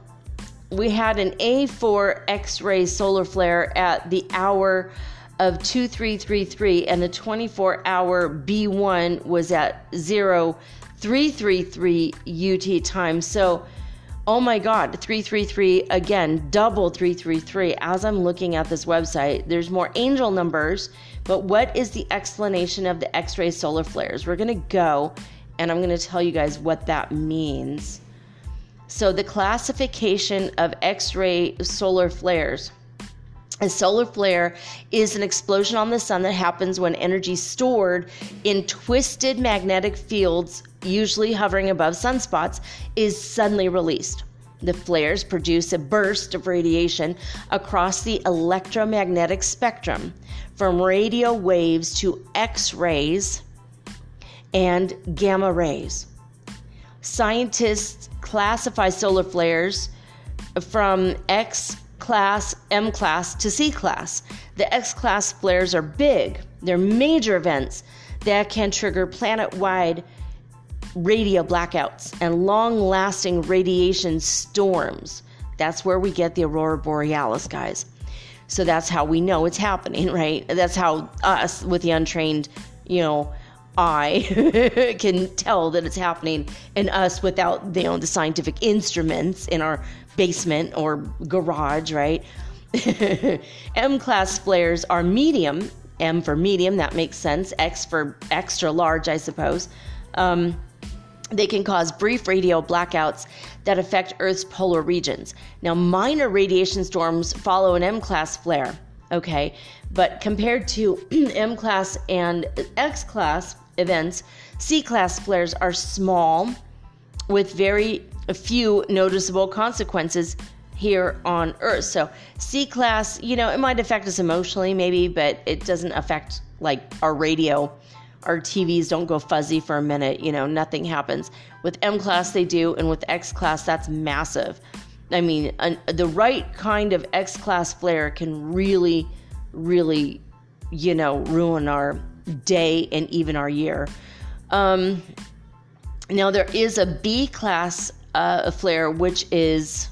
we had an A4 X ray solar flare at the hour of 2333, and the 24 hour B1 was at 0333 UT time. So, oh my God, 333 again, double 333. As I'm looking at this website, there's more angel numbers, but what is the explanation of the X ray solar flares? We're going to go and I'm going to tell you guys what that means. So, the classification of X ray solar flares. A solar flare is an explosion on the sun that happens when energy stored in twisted magnetic fields, usually hovering above sunspots, is suddenly released. The flares produce a burst of radiation across the electromagnetic spectrum, from radio waves to X rays and gamma rays. Scientists classify solar flares from X class, M class to C class. The X class flares are big, they're major events that can trigger planet wide radio blackouts and long lasting radiation storms. That's where we get the aurora borealis, guys. So that's how we know it's happening, (laughs) right? That's how us, with the untrained, you know, eye (laughs) can tell that it's happening and us without you know the scientific instruments in our basement or garage right (laughs) m class flares are medium m for medium that makes sense x for extra large i suppose um, they can cause brief radio blackouts that affect earth's polar regions now minor radiation storms follow an m class flare okay but compared to (clears throat) m class and x class events. C class flares are small with very few noticeable consequences here on Earth. So, C class, you know, it might affect us emotionally, maybe, but it doesn't affect like our radio. Our TVs don't go fuzzy for a minute, you know, nothing happens. With M class, they do, and with X class, that's massive. I mean, an, the right kind of X class flare can really, really, you know, ruin our day and even our year. Um, now, there is a B class uh, flare, which is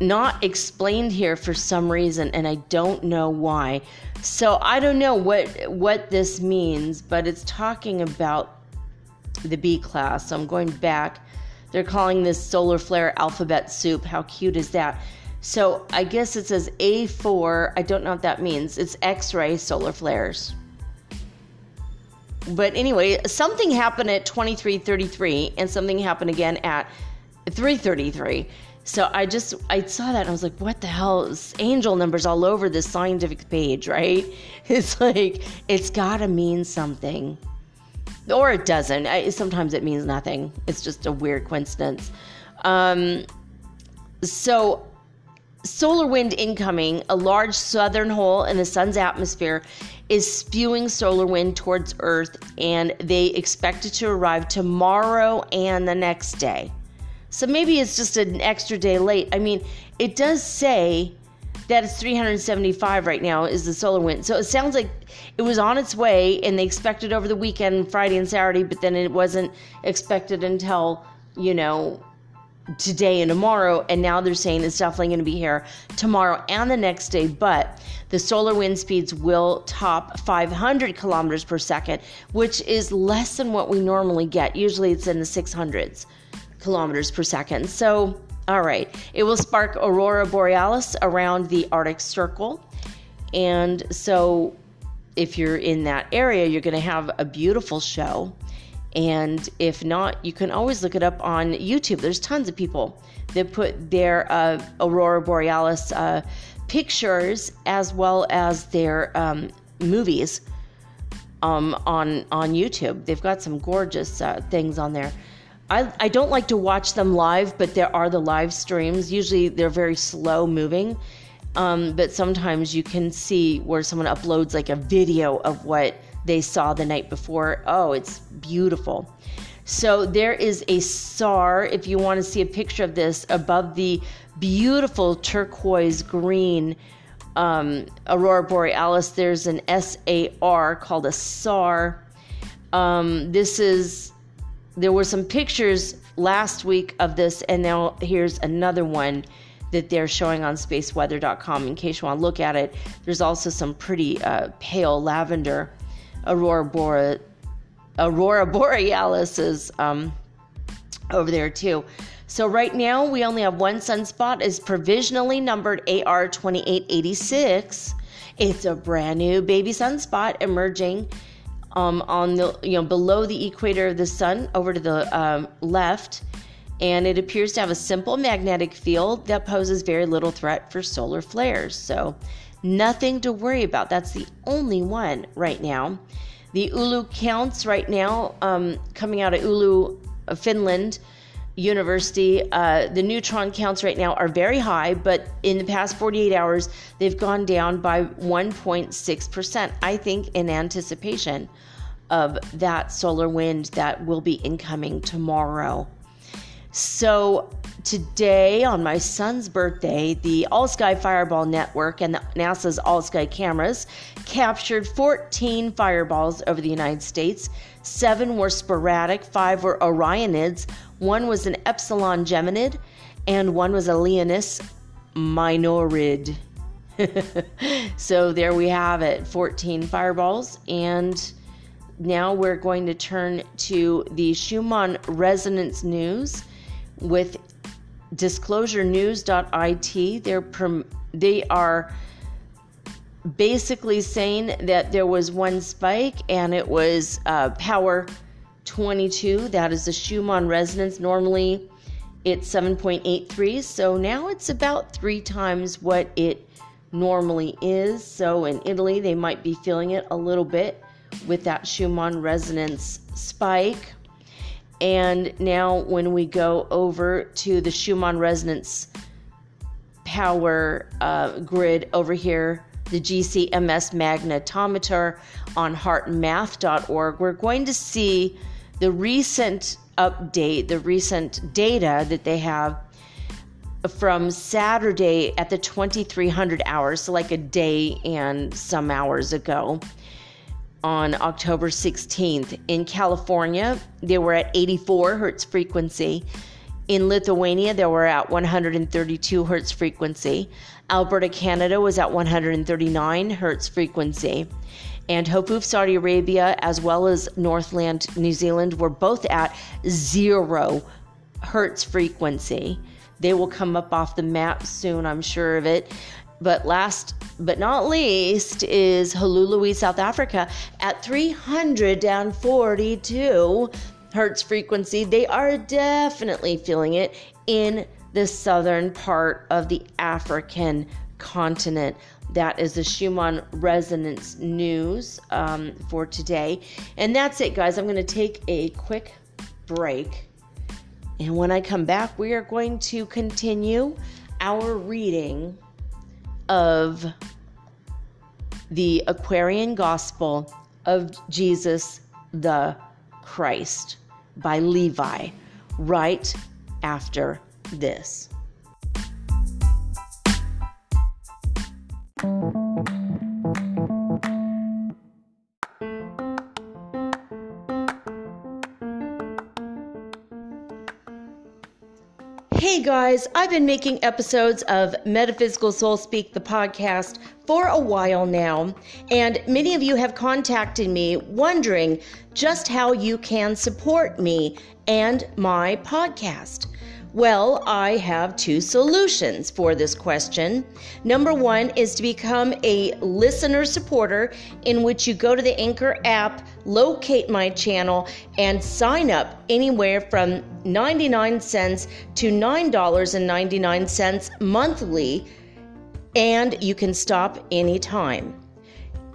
not explained here for some reason, and I don't know why. So I don't know what what this means, but it's talking about the B class. So I'm going back. They're calling this solar flare alphabet soup. How cute is that? So I guess it says A4. I don't know what that means. It's X ray solar flares. But anyway, something happened at 2333 and something happened again at 333. So I just I saw that and I was like, what the hell? It's angel numbers all over this scientific page, right? (laughs) It's like it's got to mean something. Or it doesn't. I, sometimes it means nothing. It's just a weird coincidence. Um, so solar wind incoming, a large southern hole in the sun's atmosphere is spewing solar wind towards Earth, and they expect it to arrive tomorrow and the next day. So maybe it's just an extra day late. I mean, it does say that it's 375 right now is the solar wind. So it sounds like it was on its way and they expected over the weekend, Friday and Saturday, but then it wasn't expected until, you know, today and tomorrow. And now they're saying it's definitely going to be here tomorrow and the next day. But the solar wind speeds will top 500 kilometers per second, which is less than what we normally get. Usually it's in the 600s kilometers per second. So, all right, it will spark aurora borealis around the Arctic Circle. And so, if you're in that area, you're going to have a beautiful show. And if not, you can always look it up on YouTube. There's tons of people that put their uh, aurora borealis uh, pictures as well as their um, movies um, on on YouTube. They've got some gorgeous uh, things on there. I, I don't like to watch them live, but there are the live streams. Usually they're very slow moving, um, but sometimes you can see where someone uploads like a video of what they saw the night before. Oh, it's beautiful. So there is a SAR, if you want to see a picture of this, above the beautiful turquoise green um, aurora borealis. There's an SAR called a SAR. Um, this is there were some pictures last week of this, and now here's another one that they're showing on spaceweather.com in case you want to look at it. There's also some pretty uh, pale lavender aurora, bore- aurora borealis um, over there too. So right now we only have one sunspot is provisionally numbered AR 2886. It's a brand new baby sunspot emerging um, on the you know below the equator of the sun over to the um, left and it appears to have a simple magnetic field that poses very little threat for solar flares so nothing to worry about that's the only one right now the Oulu counts right now um, coming out of Oulu finland University. Uh, the neutron counts right now are very high, but in the past 48 hours, they've gone down by 1.6%. I think in anticipation of that solar wind that will be incoming tomorrow. So, today on my son's birthday, the All Sky Fireball Network and NASA's All Sky cameras captured 14 fireballs over the United States. Seven were sporadic, five were Orionids, one was an Epsilon Geminid, and one was a Leonis Minorid. (laughs) so there we have it 14 fireballs. And now we're going to turn to the Schumann Resonance News with disclosurenews.it. They're prom- they are basically saying that there was one spike and it was uh, power 22. That is the Schumann resonance. Normally it's 7.83, so now it's about three times what it normally is. So in Italy, they might be feeling it a little bit with that Schumann resonance spike. And now, when we go over to the Schumann resonance power uh, grid over here, the GCMS magnetometer on heartmath.org, we're going to see the recent update, the recent data that they have from Saturday at the 2300 hours, so like a day and some hours ago on October 16th. In California, they were at 84 hertz frequency. In Lithuania, they were at 132 hertz frequency. Alberta, Canada was at 139 hertz frequency. And Hofuf, Saudi Arabia, as well as Northland, New Zealand, were both at zero hertz frequency. They will come up off the map soon, I'm sure of it. But last but not least is Hluhluwe, South Africa at 342 hertz frequency. They are definitely feeling it in the southern part of the African continent. That is the Schumann Resonance News um, for today. And that's it, guys. I'm going to take a quick break. And when I come back, we are going to continue our reading of the Aquarian Gospel of Jesus the Christ by Levi right after this. Hey guys, I've been making episodes of Metaphysical Soul Speak, the podcast, for a while now, and many of you have contacted me wondering just how you can support me and my podcast. Well, I have two solutions for this question. Number one is to become a listener supporter, in which you go to the Anchor app, locate my channel, and sign up anywhere from 99 cents to $9.99 monthly, and you can stop anytime.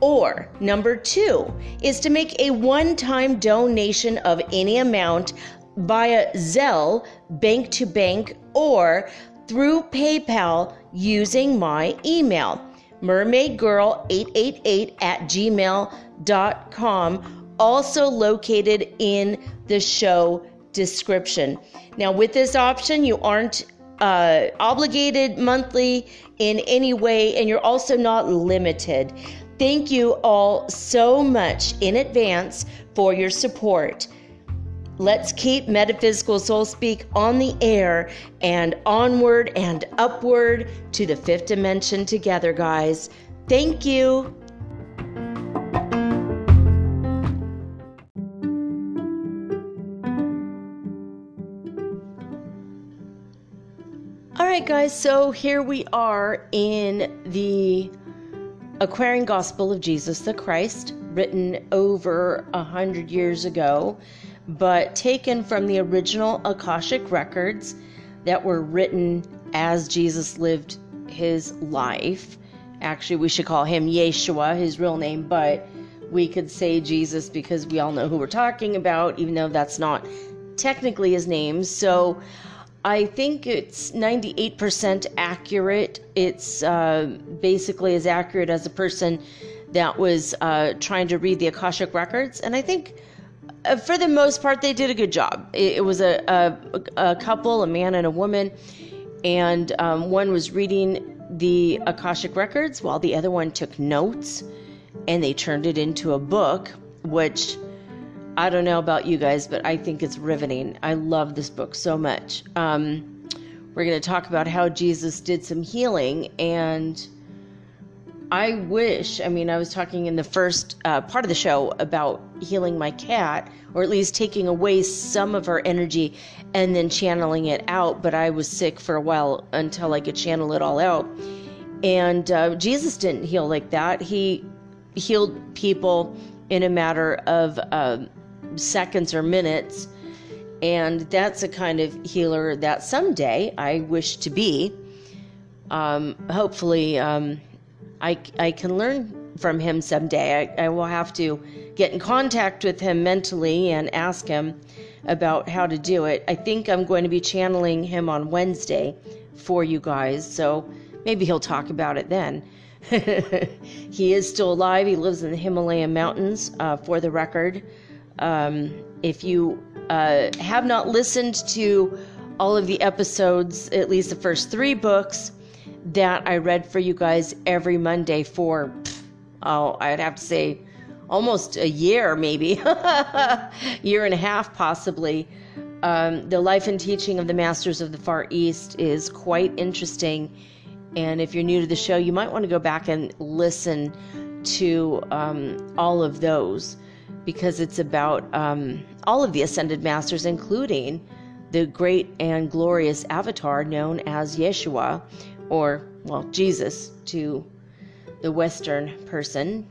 Or number two is to make a one time donation of any amount via Zelle, bank to bank, or through PayPal using my email, mermaidgirl888 at gmail.com, also located in the show description. Now, with this option, you aren't uh, obligated monthly in any way, and you're also not limited. Thank you all so much in advance for your support. Let's keep Metaphysical Soul Speak on the air and onward and upward to the fifth dimension together, guys. Thank you. All right, guys, so here we are in the Aquarian Gospel of Jesus the Christ, written over a hundred years ago but taken from the original Akashic records that were written as Jesus lived his life. Actually, we should call him Yeshua, his real name, but we could say Jesus because we all know who we're talking about, even though that's not technically his name. So I think it's 98% accurate. It's uh, basically as accurate as a person that was uh, trying to read the Akashic records. And I think for the most part, they did a good job. It, it was a, a, a, couple, a man and a woman, and um, one was reading the Akashic records while the other one took notes, and they turned it into a book, which I don't know about you guys, but I think it's riveting. I love this book so much. Um, we're going to talk about how Jesus did some healing and I wish, I mean, I was talking in the first uh, part of the show about healing my cat, or at least taking away some of her energy and then channeling it out. But I was sick for a while until I could channel it all out. And uh, Jesus didn't heal like that. He healed people in a matter of uh, seconds or minutes. And that's a kind of healer that someday I wish to be. Um, hopefully, um, I, I can learn from him someday. I, I will have to get in contact with him mentally and ask him about how to do it. I think I'm going to be channeling him on Wednesday for you guys, so maybe he'll talk about it then. (laughs) he is still alive. He lives in the Himalayan mountains, uh, for the record. Um, if you uh, have not listened to all of the episodes, at least the first three books, that I read for you guys every Monday for, oh, I'd have to say almost a year, maybe, (laughs) year and a half possibly. Um, the life and teaching of the Masters of the Far East is quite interesting. And if you're new to the show, you might want to go back and listen to um, all of those because it's about um, all of the Ascended Masters, including the great and glorious avatar known as Yeshua, or, well, Jesus to the Western person.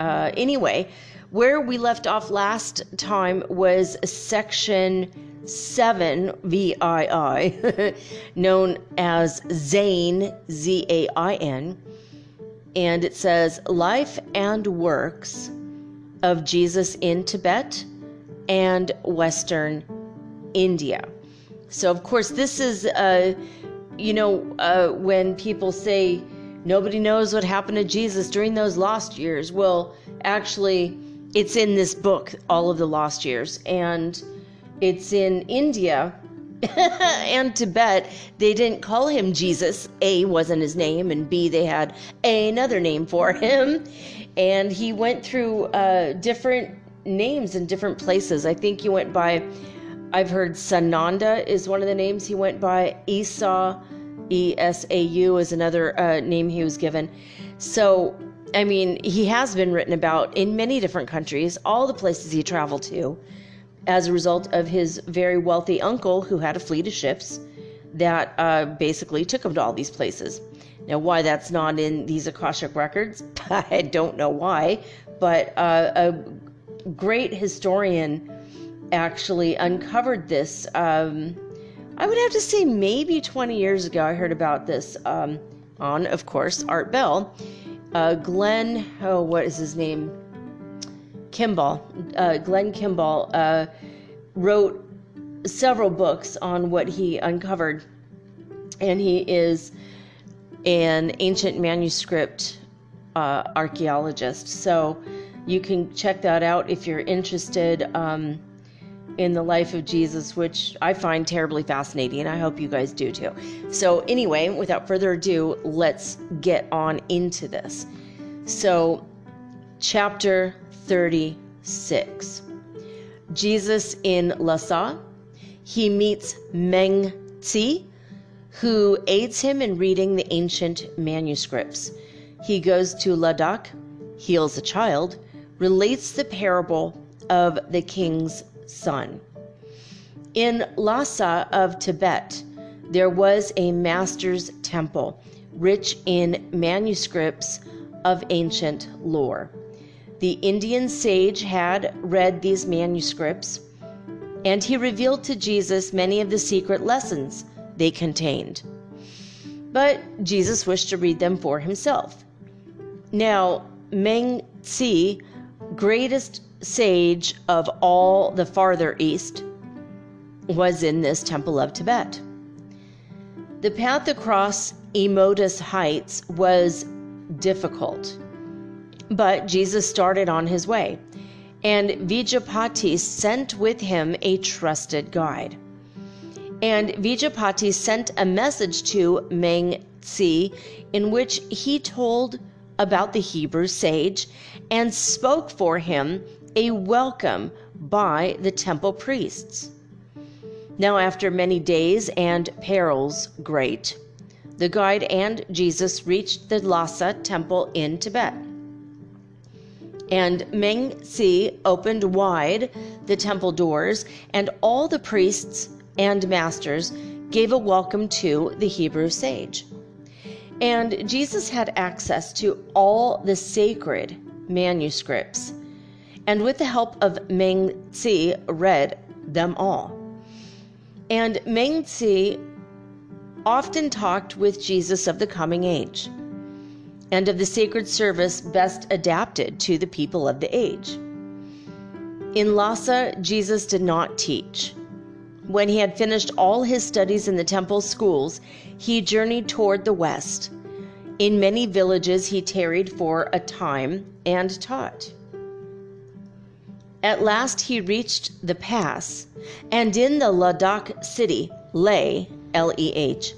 Uh, anyway, where we left off last time was section 7 VII, (laughs) known as Zain, Z A I N. And it says Life and Works of Jesus in Tibet and Western India. So, of course, this is a you know, uh, when people say nobody knows what happened to Jesus during those lost years, well, actually, it's in this book, All of the Lost Years, and it's in India. (laughs) and Tibet, they didn't call him Jesus. A wasn't his name, and B, they had another name for him. And he went through uh, different names in different places. I think he went by, I've heard Sananda is one of the names he went by. Esau, E S A U, is another uh, name he was given. So, I mean, he has been written about in many different countries, all the places he traveled to as a result of his very wealthy uncle who had a fleet of ships that uh, basically took him to all these places. Now, why that's not in these Akashic records, (laughs) I don't know why, but uh, a great historian actually uncovered this. Um, I would have to say maybe 20 years ago, I heard about this um, on, of course, Art Bell. Uh, Glenn, oh, what is his name? Kimball, uh, Glenn Kimball, uh, wrote several books on what he uncovered, and he is an ancient manuscript uh, archaeologist. So you can check that out if you're interested um, in the life of Jesus, which I find terribly fascinating, and I hope you guys do too. So, anyway, without further ado, let's get on into this. So, chapter 36. Jesus in Lhasa, he meets Meng Tsi, who aids him in reading the ancient manuscripts. He goes to Ladakh, heals a child, relates the parable of the king's son. In Lhasa of Tibet, there was a master's temple rich in manuscripts of ancient lore. The Indian sage had read these manuscripts, and he revealed to Jesus many of the secret lessons they contained. But Jesus wished to read them for himself. Now, Meng Tsi, greatest sage of all the farther east, was in this temple of Tibet. The path across Emodus Heights was difficult. But Jesus started on his way, and Vidyapati sent with him a trusted guide. And Vidyapati sent a message to Meng Tsi in which he told about the Hebrew sage and spoke for him a welcome by the temple priests. Now, after many days and perils great, the guide and Jesus reached the Lhasa temple in Tibet. And Meng Tsi opened wide the temple doors, and all the priests and masters gave a welcome to the Hebrew sage. And Jesus had access to all the sacred manuscripts, and with the help of Meng Tsi, read them all. And Meng Tsi often talked with Jesus of the coming age and of the sacred service best adapted to the people of the age. In Lhasa, Jesus did not teach. When he had finished all his studies in the temple schools, he journeyed toward the west. In many villages, he tarried for a time and taught. At last, he reached the pass, and in the Ladakh city, Leh, L E H,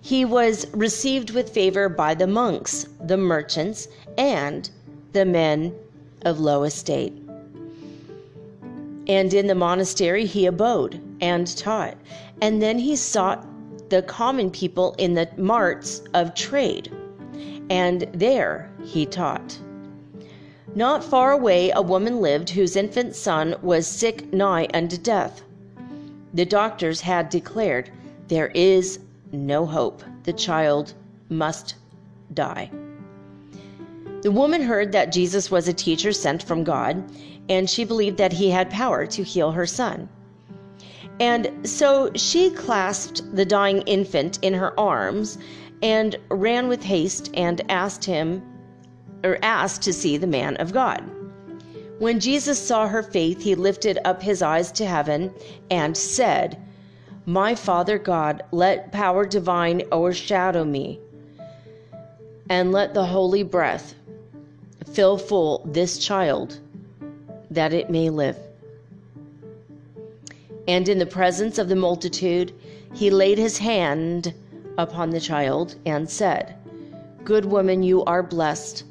he was received with favor by the monks, the merchants, and the men of low estate. And in the monastery he abode and taught. And then he sought the common people in the marts of trade, and there he taught. Not far away, a woman lived whose infant son was sick nigh unto death. The doctors had declared, There is no hope. The child must die. The woman heard that Jesus was a teacher sent from God, and she believed that he had power to heal her son. And so she clasped the dying infant in her arms and ran with haste and asked him or asked to see the man of God. When Jesus saw her faith, he lifted up his eyes to heaven and said, my Father God, let power divine overshadow me, and let the holy breath fill full this child, that it may live. And in the presence of the multitude, he laid his hand upon the child and said, Good woman, you are blessed.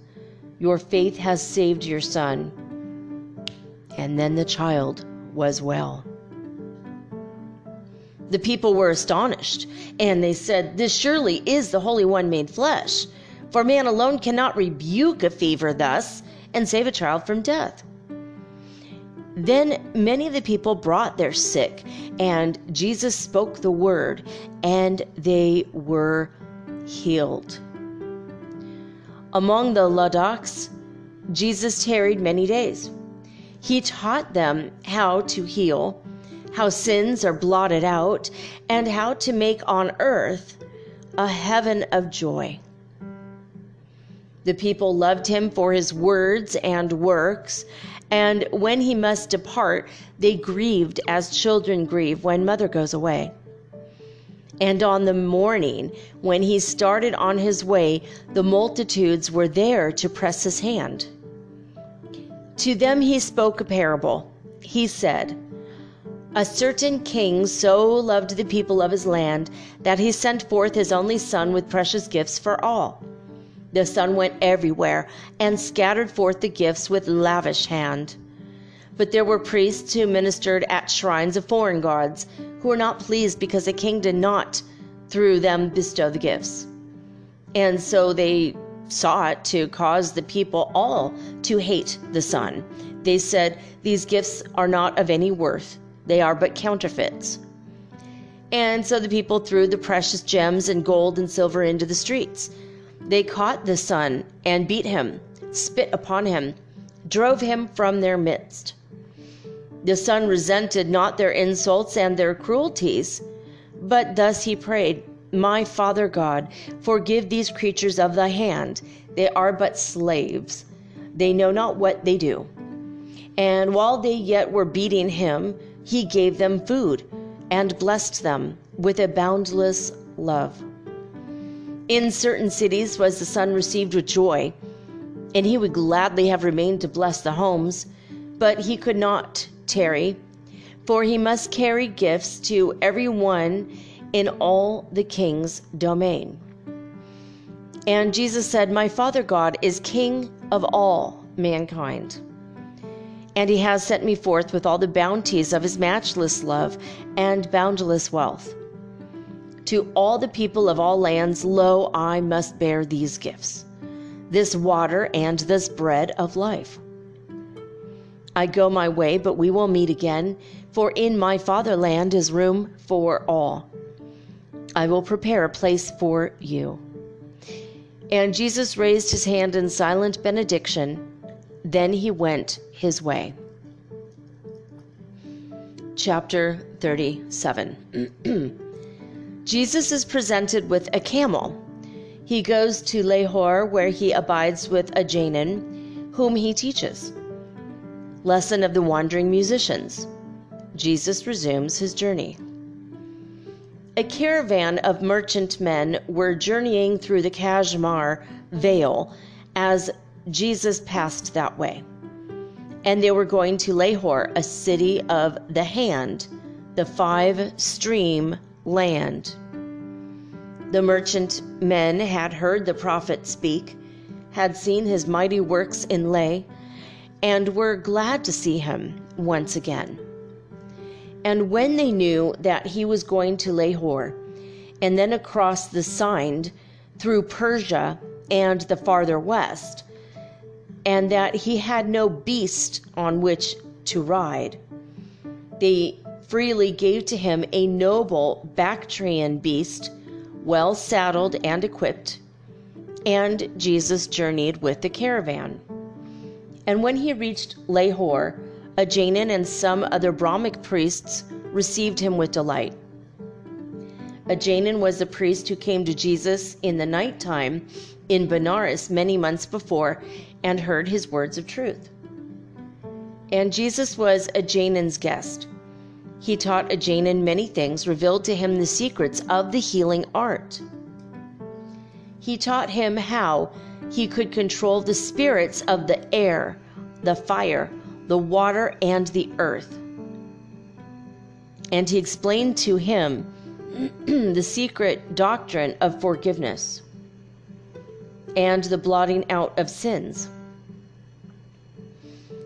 Your faith has saved your son. And then the child was well. The people were astonished, and they said, This surely is the Holy One made flesh. For man alone cannot rebuke a fever thus and save a child from death. Then many of the people brought their sick, and Jesus spoke the word, and they were healed. Among the Ladaks, Jesus tarried many days. He taught them how to heal, how sins are blotted out, and how to make on earth a heaven of joy. The people loved him for his words and works, and when he must depart, they grieved as children grieve when mother goes away. And on the morning when he started on his way, the multitudes were there to press his hand. To them he spoke a parable. He said, A certain king so loved the people of his land that he sent forth his only son with precious gifts for all. The son went everywhere and scattered forth the gifts with lavish hand. But there were priests who ministered at shrines of foreign gods, who were not pleased because the king did not, through them, bestow the gifts. And so they sought to cause the people all to hate the Son. They said, These gifts are not of any worth, they are but counterfeits. And so the people threw the precious gems and gold and silver into the streets. They caught the Son and beat him, spit upon him, drove him from their midst. The Son resented not their insults and their cruelties, but thus he prayed, My Father God, forgive these creatures of thy hand. They are but slaves. They know not what they do. And while they yet were beating him, he gave them food and blessed them with a boundless love. In certain cities was the son received with joy, and he would gladly have remained to bless the homes, but he could not tarry, for he must carry gifts to every one in all the king's domain. And Jesus said, My Father God is King of all mankind. And he has sent me forth with all the bounties of his matchless love and boundless wealth. To all the people of all lands, lo, I must bear these gifts this water and this bread of life. I go my way, but we will meet again, for in my fatherland is room for all. I will prepare a place for you. And Jesus raised his hand in silent benediction. Then he went his way. Chapter 37 (clears throat) Jesus is presented with a camel. He goes to Lahore, where he abides with Ajainin, whom he teaches. Lesson of the Wandering Musicians. Jesus resumes his journey. A caravan of merchantmen were journeying through the Kashmir Vale as Jesus passed that way. And they were going to Lahore, a city of the hand, the five stream land. The merchant men had heard the prophet speak, had seen his mighty works in Leh, and were glad to see him once again. And when they knew that he was going to Lahore, and then across the Sind through Persia and the farther west, and that he had no beast on which to ride, they freely gave to him a noble Bactrian beast, well saddled and equipped, and Jesus journeyed with the caravan. And when he reached Lahore, a and some other Brahmic priests received him with delight. A was a priest who came to Jesus in the night time in Benares many months before and heard his words of truth. And Jesus was a guest. He taught a many things, revealed to him the secrets of the healing art. He taught him how he could control the spirits of the air, the fire, the water, and the earth. And he explained to him (clears throat) the secret doctrine of forgiveness and the blotting out of sins.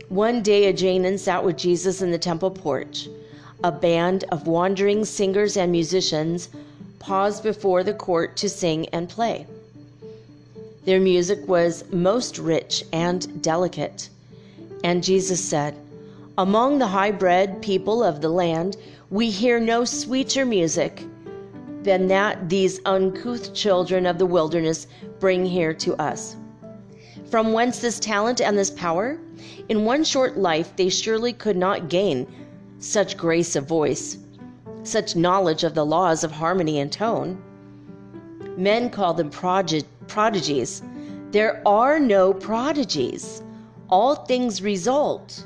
One day, Ajainin sat with Jesus in the temple porch. A band of wandering singers and musicians paused before the court to sing and play. Their music was most rich and delicate. And Jesus said, Among the high bred people of the land, we hear no sweeter music than that these uncouth children of the wilderness bring here to us. From whence this talent and this power? In one short life, they surely could not gain such grace of voice, such knowledge of the laws of harmony and tone. Men call them prodig- prodigies. There are no prodigies. All things result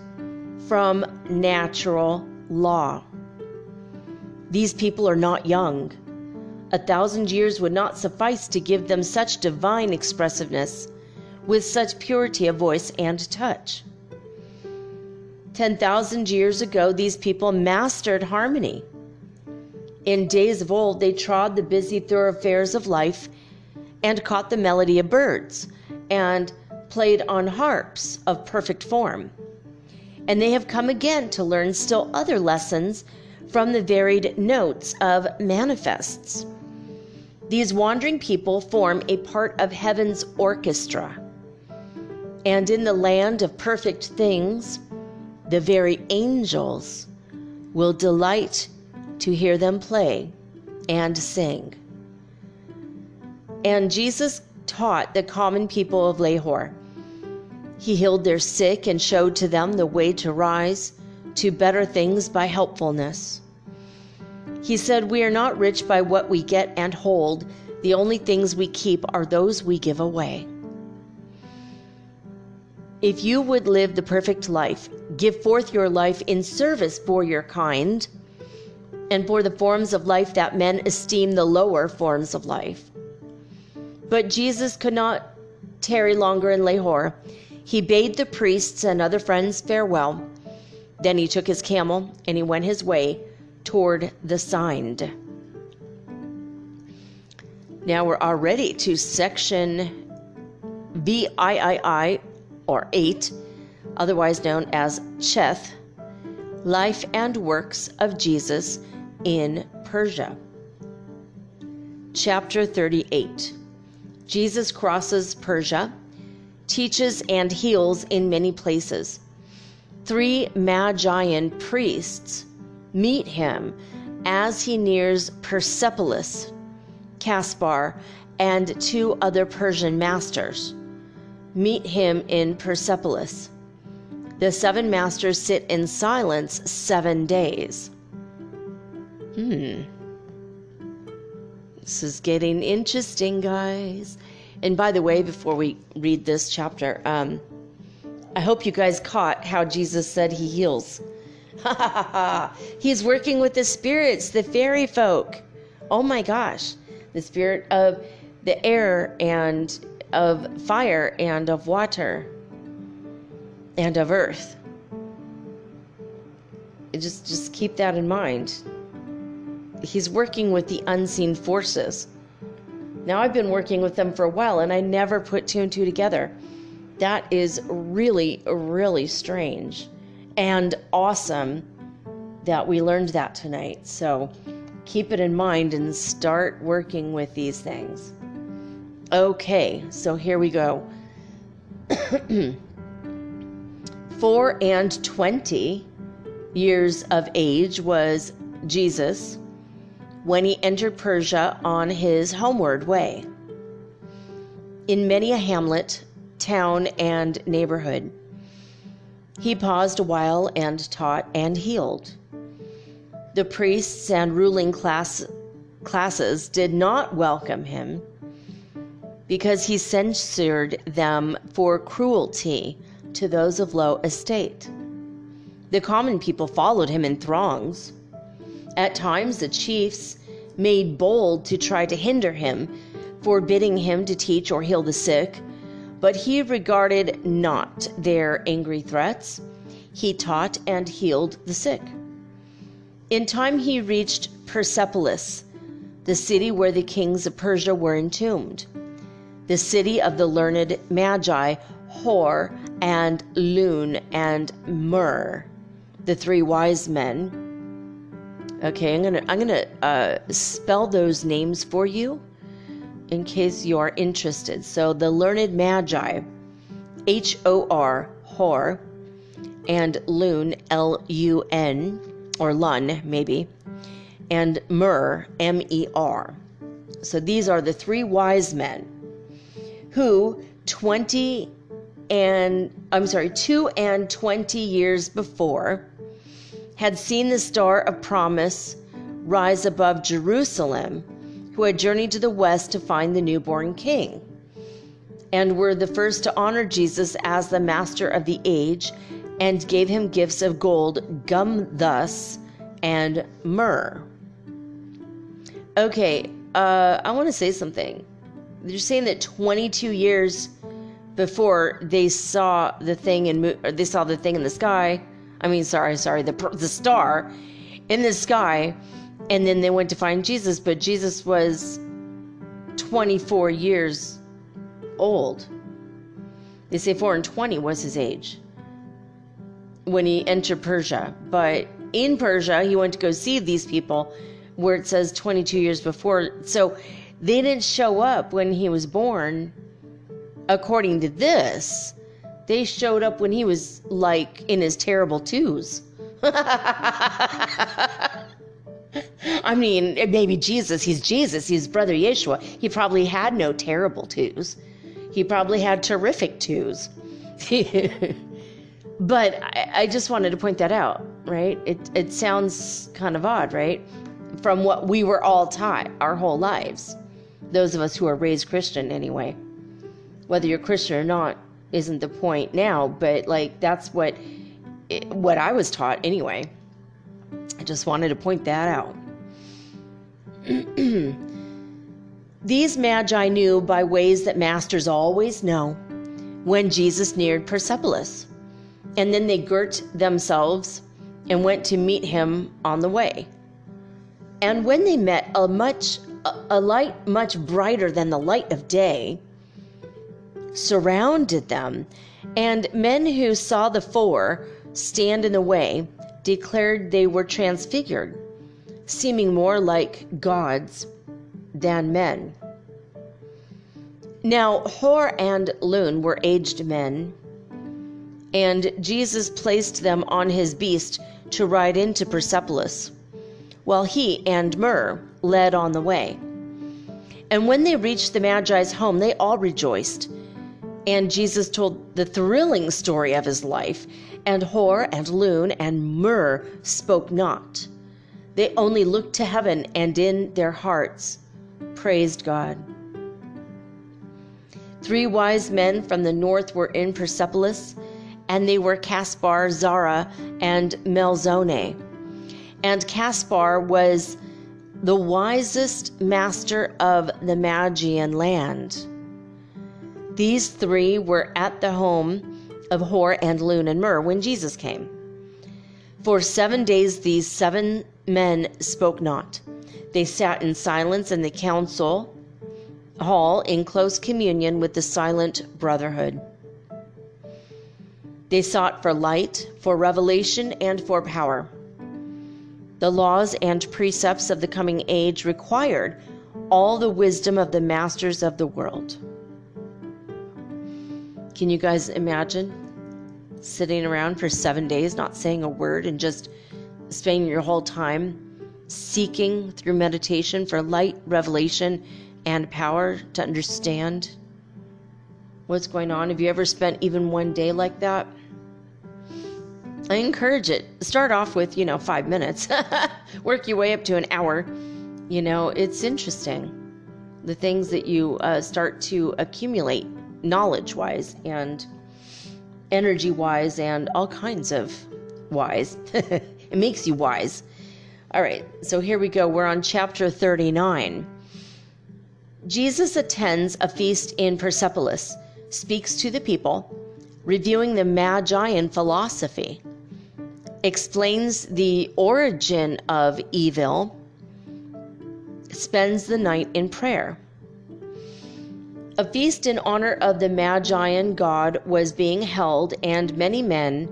from natural law. These people are not young. A thousand years would not suffice to give them such divine expressiveness, with such purity of voice and touch. Ten thousand years ago, these people mastered harmony. In days of old, they trod the busy thoroughfares of life and caught the melody of birds and played on harps of perfect form. And they have come again to learn still other lessons from the varied notes of manifests. These wandering people form a part of heaven's orchestra. And in the land of perfect things, the very angels will delight to hear them play and sing. And Jesus taught the common people of Lahore. He healed their sick and showed to them the way to rise to better things by helpfulness. He said, We are not rich by what we get and hold, the only things we keep are those we give away. If you would live the perfect life, give forth your life in service for your kind and for the forms of life that men esteem the lower forms of life. But Jesus could not tarry longer in Lahore. He bade the priests and other friends farewell. Then he took his camel and he went his way toward the Sindh. Now we're already to section VIII or 8, otherwise known as Cheth, Life and Works of Jesus in Persia. Chapter 38 Jesus crosses Persia, teaches and heals in many places. Three Magian priests meet him as he nears Persepolis, Caspar, and two other Persian masters. Meet him in Persepolis. The seven masters sit in silence seven days. Hmm. This is getting interesting, guys. And by the way, before we read this chapter, um, I hope you guys caught how Jesus said he heals. (laughs) He's working with the spirits, the fairy folk. Oh my gosh. The spirit of the air and of fire and of water and of earth. Just just keep that in mind he's working with the unseen forces. Now, I've been working with them for a while and I never put two and two together. That is really, really strange and awesome that we learned that tonight. So keep it in mind and start working with these things. Okay, so here we go. (clears throat) Four and twenty years of age was Jesus when he entered Persia on his homeward way. In many a hamlet, town, and neighborhood, he paused a while and taught and healed. The priests and ruling class, classes did not welcome him because he censured them for cruelty to those of low estate. The common people followed him in throngs at times, the chiefs made bold to try to hinder him, forbidding him to teach or heal the sick, but he regarded not their angry threats. He taught and healed the sick. In time, he reached Persepolis, the city where the kings of Persia were entombed, the city of the learned Magi, Hor and Lun and Mer, the three wise men. Okay, I'm gonna I'm gonna uh, spell those names for you in case you are interested. So the learned Magi, H O R Hor, and Lun L U N or Lun maybe, and Mer M E R. So these are the three wise men who 20 and I'm sorry, 2 and 20 years before had seen the star of promise rise above Jerusalem, who had journeyed to the west to find the newborn king, and were the first to honor Jesus as the master of the age and gave him gifts of gold, gum thus, and myrrh. Okay, uh, I want to say something. They're saying that 22 years before they saw the thing and they saw the thing in the sky. I mean, sorry, sorry, the the star in the sky, and then they went to find Jesus. But Jesus was 24 years old. They say 4 and 20 was his age when he entered Persia. But in Persia, he went to go see these people where it says 22 years before. So they didn't show up when he was born according to this, they showed up when he was like in his terrible twos. (laughs) I mean, maybe Jesus, he's Jesus, he's brother Yeshua. He probably had no terrible twos. He probably had terrific twos. (laughs) but I, I, just wanted to point that out, right? It, it sounds kind of odd, right? From what we were all taught our whole lives. Those of us who are raised Christian, anyway whether you're Christian or not isn't the point now, but like that's what eh, what I was taught anyway. I just wanted to point that out. (clears throat) These magi knew by ways that masters always know when Jesus neared Persepolis. And then they girt themselves and went to meet him on the way. And when they met a much a light much brighter than the light of day surrounded them, and men who saw the four stand in the way declared they were transfigured, seeming more like gods than men. Now, Hor and Lun were aged men, and Jesus placed them on his beast to ride into Persepolis, while he and Mer led on the way. And when they reached the Magi's home, they all rejoiced and Jesus told the thrilling story of his life, and Hor and Lun and Mer spoke not. They only looked to heaven and in their hearts praised God. Three wise men from the north were in Persepolis, and they were Caspar, Zara, and Melzone. And Caspar was the wisest master of the Magian land. These three were at the home of Hor and Lun and Mer when Jesus came. For seven days these seven men spoke not. They sat in silence in the council hall in close communion with the silent brotherhood. They sought for light, for revelation, and for power. The laws and precepts of the coming age required all the wisdom of the masters of the world. Can you guys imagine sitting around for seven days, not saying a word, and just spending your whole time seeking through meditation for light, revelation, and power to understand what's going on? Have you ever spent even one day like that? I encourage it. Start off with, you know, five minutes, (laughs) work your way up to an hour. You know, it's interesting the things that you uh, start to accumulate knowledge wise and energy wise and all kinds of wise. (laughs) it makes you wise. All right, so here we go. We're on chapter 39. Jesus attends a feast in Persepolis, speaks to the people, reviewing the Magian philosophy, explains the origin of evil, spends the night in prayer. A feast in honor of the Magian god was being held, and many men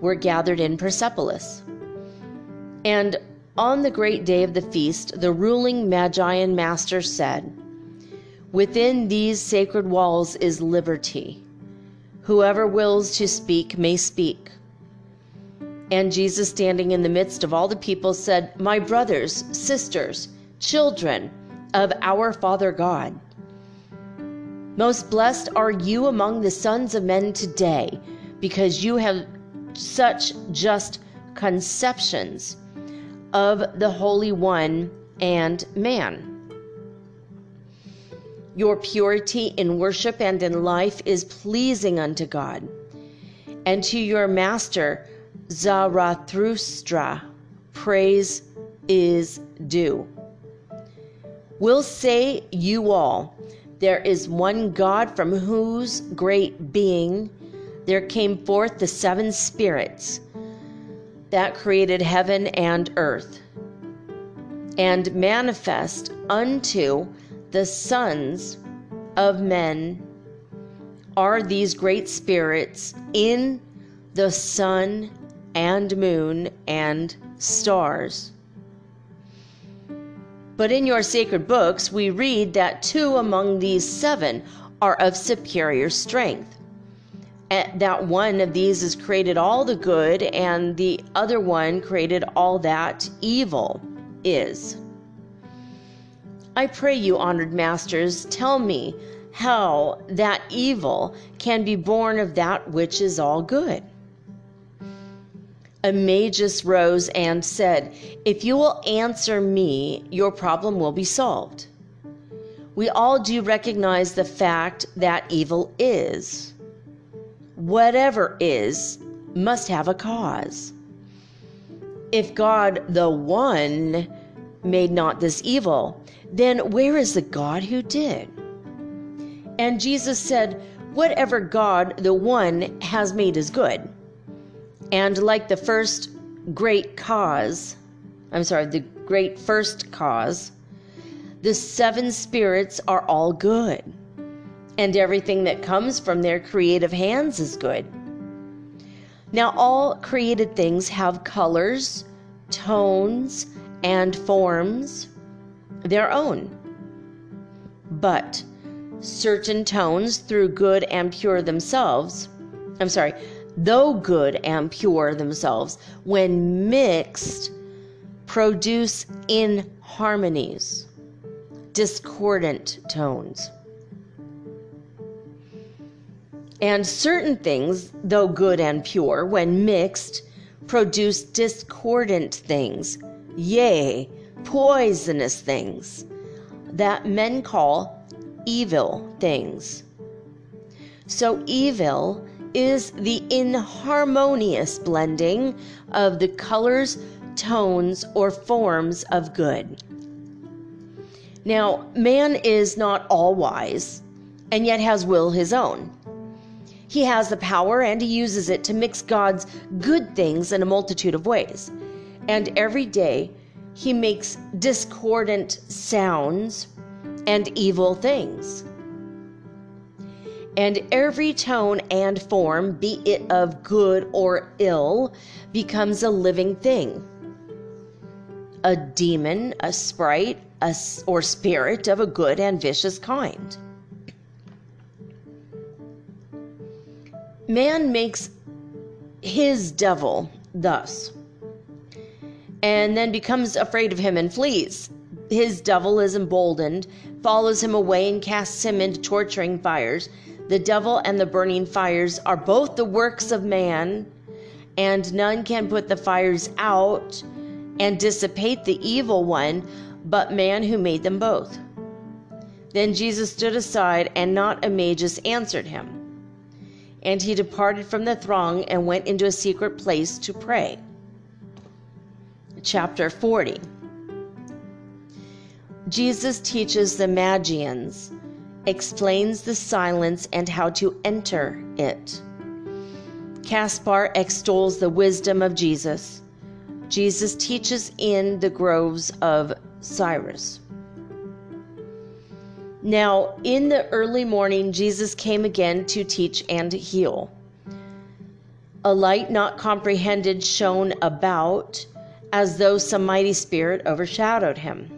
were gathered in Persepolis. And on the great day of the feast, the ruling Magian master said, Within these sacred walls is liberty. Whoever wills to speak may speak. And Jesus, standing in the midst of all the people, said, My brothers, sisters, children of our Father God, most blessed are you among the sons of men today, because you have such just conceptions of the Holy One and man. Your purity in worship and in life is pleasing unto God. And to your master, Zarathustra, praise is due. We'll say you all, there is one God from whose great being there came forth the seven spirits that created heaven and earth, and manifest unto the sons of men are these great spirits in the sun and moon and stars. But in your sacred books, we read that two among these seven are of superior strength And that one of these has created all the good and the other one created all that evil is. I pray you, honored masters, tell me how that evil can be born of that which is all good. A magus rose and said, If you will answer me, your problem will be solved. We all do recognize the fact that evil is whatever is must have a cause. If God, the one, made not this evil, then where is the God who did? And Jesus said, Whatever God, the one, has made is good. And like the first great cause, I'm sorry, the great first cause, the seven spirits are all good and everything that comes from their creative hands is good. Now, all created things have colors, tones, and forms their own. But certain tones, through good and pure themselves, I'm sorry, though good and pure themselves, when mixed, produce inharmonies, discordant tones. And certain things, though good and pure, when mixed, produce discordant things, yea, poisonous things, that men call evil things. So, evil is the inharmonious blending of the colors, tones, or forms of good. Now, man is not all wise and yet has will his own. He has the power and he uses it to mix God's good things in a multitude of ways. And every day he makes discordant sounds and evil things. And every tone and form, be it of good or ill, becomes a living thing. A demon, a sprite, a, or spirit of a good and vicious kind. Man makes his devil thus, and then becomes afraid of him and flees. His devil is emboldened, follows him away, and casts him into torturing fires. The devil and the burning fires are both the works of man, and none can put the fires out and dissipate the evil one but man who made them both. Then Jesus stood aside, and not a magus answered him. And he departed from the throng and went into a secret place to pray. Chapter 40 Jesus teaches the Magians, explains the silence and how to enter it. Caspar extols the wisdom of Jesus. Jesus teaches in the groves of Cyrus. Now, in the early morning, Jesus came again to teach and heal. A light not comprehended shone about, as though some mighty spirit overshadowed him.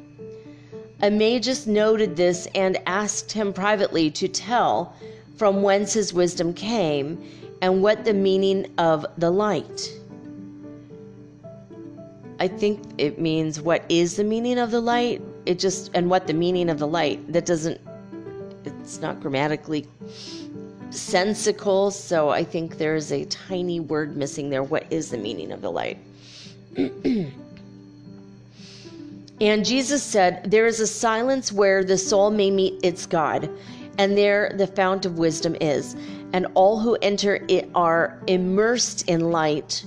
Amagus noted this and asked him privately to tell from whence his wisdom came and what the meaning of the light. I think it means what is the meaning of the light. It just, and what the meaning of the light. That doesn't, it's not grammatically sensical, so I think there's a tiny word missing there. What is the meaning of the light? (clears throat) and Jesus said, There is a silence where the soul may meet its God, and there the fount of wisdom is, and all who enter it are immersed in light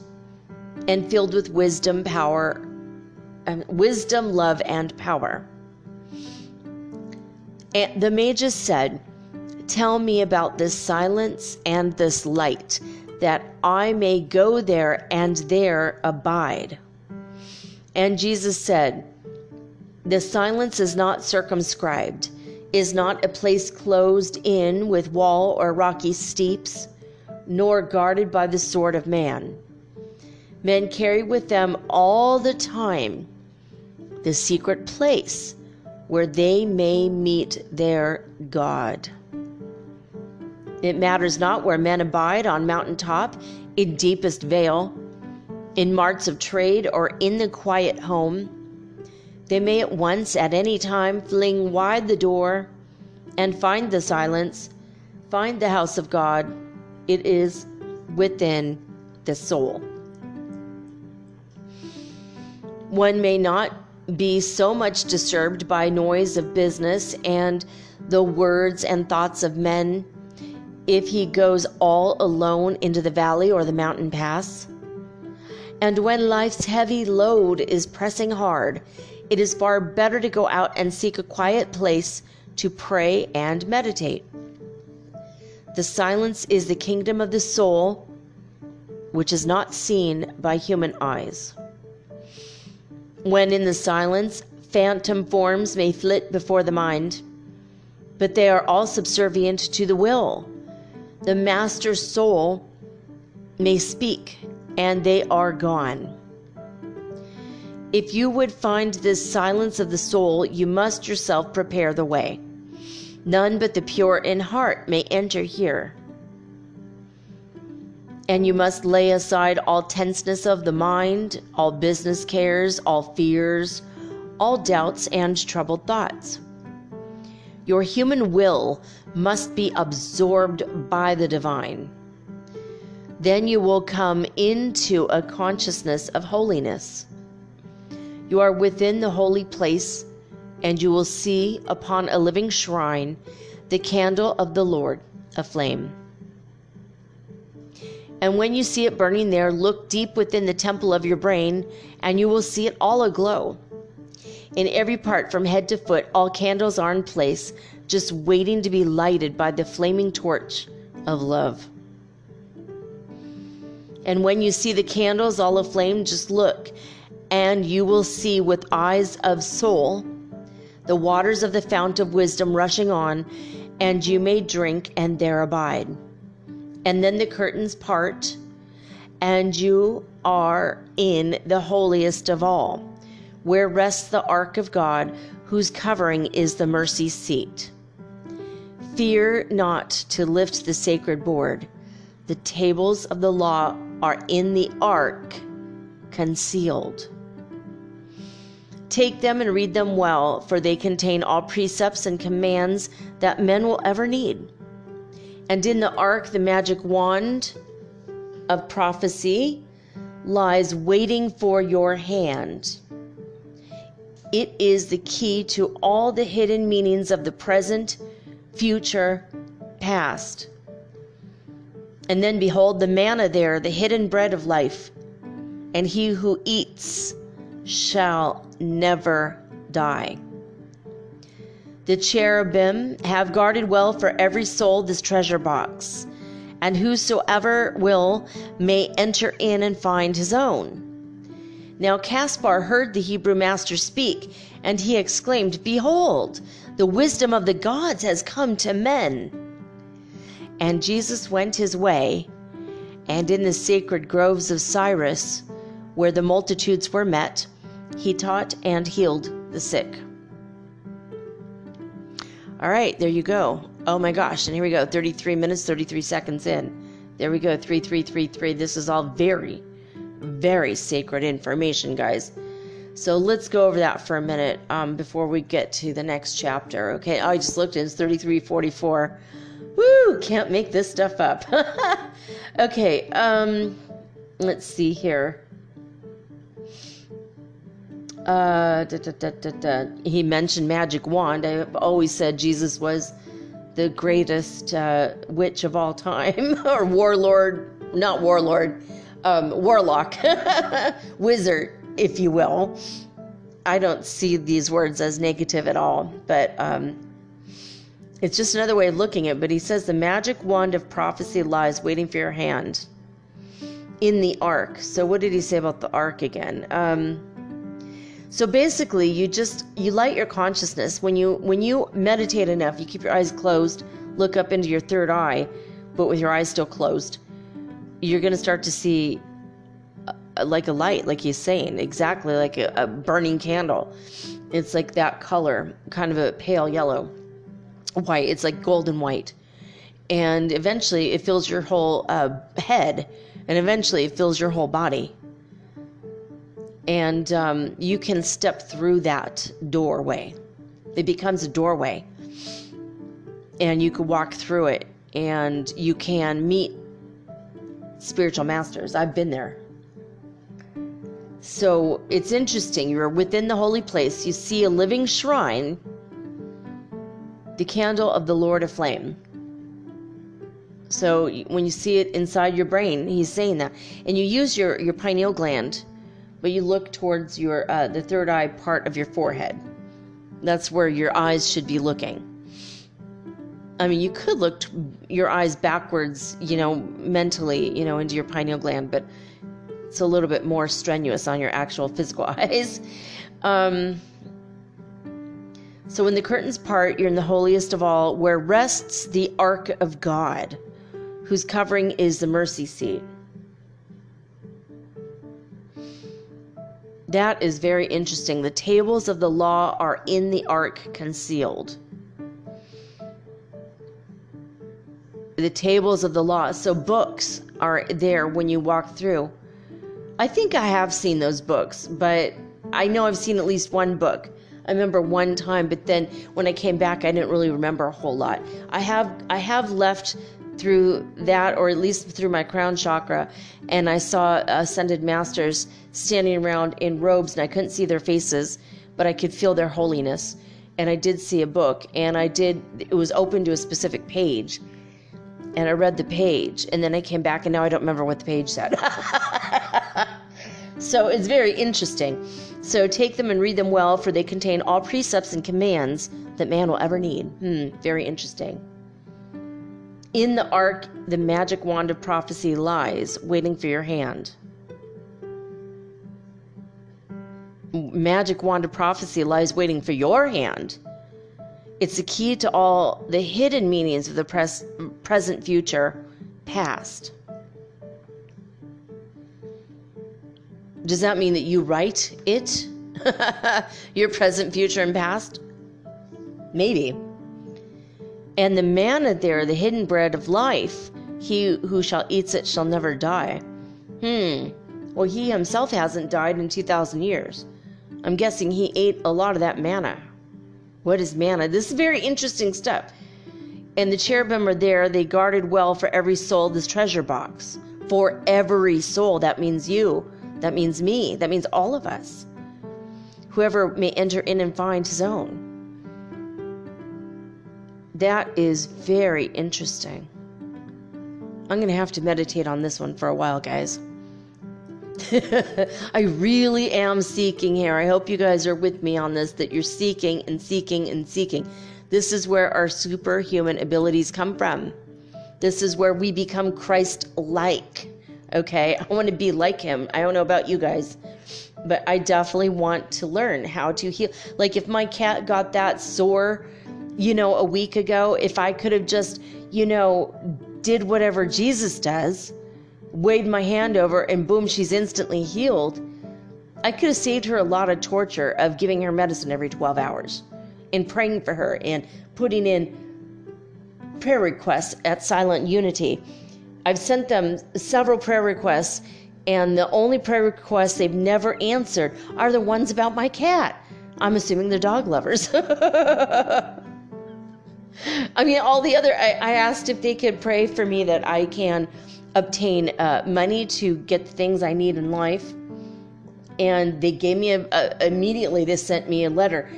and filled with wisdom, power, um, wisdom, love, and power. And the magus said, Tell me about this silence and this light, that I may go there and there abide. And Jesus said, The silence is not circumscribed, is not a place closed in with wall or rocky steeps, nor guarded by the sword of man men carry with them all the time the secret place where they may meet their God. It matters not where men abide on mountain top, in deepest vale, in marts of trade, or in the quiet home. They may at once, at any time, fling wide the door and find the silence, find the house of God. It is within the soul. One may not be so much disturbed by noise of business and the words and thoughts of men if he goes all alone into the valley or the mountain pass. And when life's heavy load is pressing hard, it is far better to go out and seek a quiet place to pray and meditate. The silence is the kingdom of the soul, which is not seen by human eyes. When in the silence, phantom forms may flit before the mind, but they are all subservient to the will. The master soul may speak, and they are gone. If you would find this silence of the soul, you must yourself prepare the way. None but the pure in heart may enter here and you must lay aside all tenseness of the mind, all business cares, all fears, all doubts and troubled thoughts. Your human will must be absorbed by the divine. Then you will come into a consciousness of holiness. You are within the holy place, and you will see upon a living shrine the candle of the Lord aflame. And when you see it burning there, look deep within the temple of your brain, and you will see it all aglow. In every part, from head to foot, all candles are in place, just waiting to be lighted by the flaming torch of love. And when you see the candles all aflame, just look, and you will see with eyes of soul the waters of the fount of wisdom rushing on, and you may drink and there abide and then the curtains part, and you are in the holiest of all, where rests the ark of God, whose covering is the mercy seat. Fear not to lift the sacred board. The tables of the law are in the ark, concealed. Take them and read them well, for they contain all precepts and commands that men will ever need. And in the ark, the magic wand of prophecy lies waiting for your hand. It is the key to all the hidden meanings of the present, future, past. And then behold the manna there, the hidden bread of life. And he who eats shall never die. The cherubim have guarded well for every soul this treasure box, and whosoever will may enter in and find his own. Now Caspar heard the Hebrew master speak, and he exclaimed, Behold, the wisdom of the gods has come to men. And Jesus went his way, and in the sacred groves of Cyrus, where the multitudes were met, he taught and healed the sick. All right, there you go. Oh my gosh, and here we go 33 minutes, 33 seconds in. There we go 3333. This is all very, very sacred information, guys. So let's go over that for a minute um, before we get to the next chapter. Okay, oh, I just looked it's 3344. Woo! Can't make this stuff up. (laughs) okay, um, let's see here. Uh, da, da, da, he mentioned magic wand. I've always said Jesus was the greatest uh, witch of all time, (laughs) or warlord, not warlord, um, warlock, (laughs) wizard, if you will. I don't see these words as negative at all, but um, it's just another way of looking at it. But he says the magic wand of prophecy lies waiting for your hand in the ark. So what did he say about the ark again? Um, so basically, you just you light your consciousness when you when you meditate enough. You keep your eyes closed, look up into your third eye, but with your eyes still closed. You're going to start to see a, like a light, like he's saying, exactly like a, a burning candle. It's like that color, kind of a pale yellow, white. It's like golden white, and eventually it fills your whole uh, head, and eventually it fills your whole body and um, you can step through that doorway. It becomes a doorway, and you can walk through it, and you can meet spiritual masters. I've been there. So it's interesting. You're within the holy place, you see a living shrine, the candle of the Lord of Flame. So when you see it inside your brain, he's saying that. And you use your, your pineal gland but you look towards your uh, the third eye part of your forehead. That's where your eyes should be looking. I mean, you could look t- your eyes backwards, you know, mentally, you know, into your pineal gland, but it's a little bit more strenuous on your actual physical (laughs) eyes. Um, so when the curtains part, you're in the holiest of all, where rests the ark of God, whose covering is the mercy seat. That is very interesting. The tables of the law are in the ark concealed. The tables of the law. So books are there when you walk through. I think I have seen those books, but I know I've seen at least one book. I remember one time, but then when I came back, I didn't really remember a whole lot. I have I have left through that, or at least through my crown chakra, and I saw uh, ascended masters standing around in robes, and I couldn't see their faces, but I could feel their holiness. And I did see a book, and I did, it was open to a specific page. And I read the page, and then I came back, and now I don't remember what the page said. (laughs) so it's very interesting. So take them and read them well, for they contain all precepts and commands that man will ever need. Hmm, very interesting. In the ark, the magic wand of prophecy lies, waiting for your hand. Magic wand of prophecy lies waiting for your hand. It's the key to all the hidden meanings of the pres- present, future, past. Does that mean that you write it? (laughs) your present, future, and past? Maybe. And the manna there, the hidden bread of life, he who shall eats it shall never die. Hmm. Well, he himself hasn't died in 2,000 years. I'm guessing he ate a lot of that manna. What is manna? This is very interesting stuff. And the cherubim are there. They guarded well for every soul this treasure box. For every soul. That means you. That means me. That means all of us. Whoever may enter in and find his own. That is very interesting. I'm going to have to meditate on this one for a while, guys. (laughs) I really am seeking here. I hope you guys are with me on this that you're seeking and seeking and seeking. This is where our superhuman abilities come from. This is where we become Christ like. Okay? I want to be like him. I don't know about you guys. but I definitely want to learn how to heal. Like if my cat got that sore, you know, a week ago, if I could have just, you know, did whatever Jesus does, waved my hand over and boom, she's instantly healed. I could have saved her a lot of torture of giving her medicine every 12 hours and praying for her and putting in prayer requests at Silent Unity. I've sent them several prayer requests and the only prayer requests they've never answered are the ones about my cat. I'm assuming they're dog lovers. (laughs) I mean, all the other, I, I, asked if they could pray for me that I can obtain uh, money to get the things I need in life. And they gave me a, a immediately, they sent me a letter.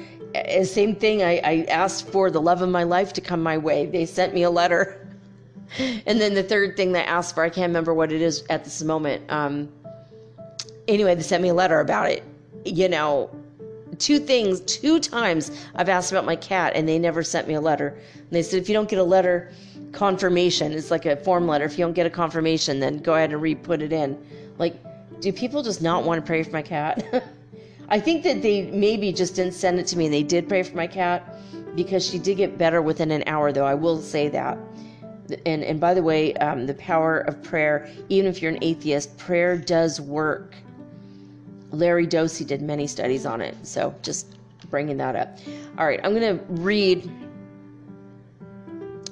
same thing, I, I asked for the love of my life to come my way. They sent me a letter. (laughs) and then the third thing they asked for, I can't remember what it is at this moment. Um, anyway, they sent me a letter about it. You know, two things, two times I've asked about my cat, and they never sent me a letter. And they said, if you don't get a letter confirmation, it's like a form letter. If you don't get a confirmation, then go ahead and re put it in. Like, do people just not want to pray for my cat? (laughs) I think that they maybe just didn't send it to me and they did pray for my cat because she did get better within an hour, though. I will say that and and by the way, um, the power of prayer, even if you're an atheist, prayer does work. Larry Doty did many studies on it, so just bringing that up. All right, I'm going to read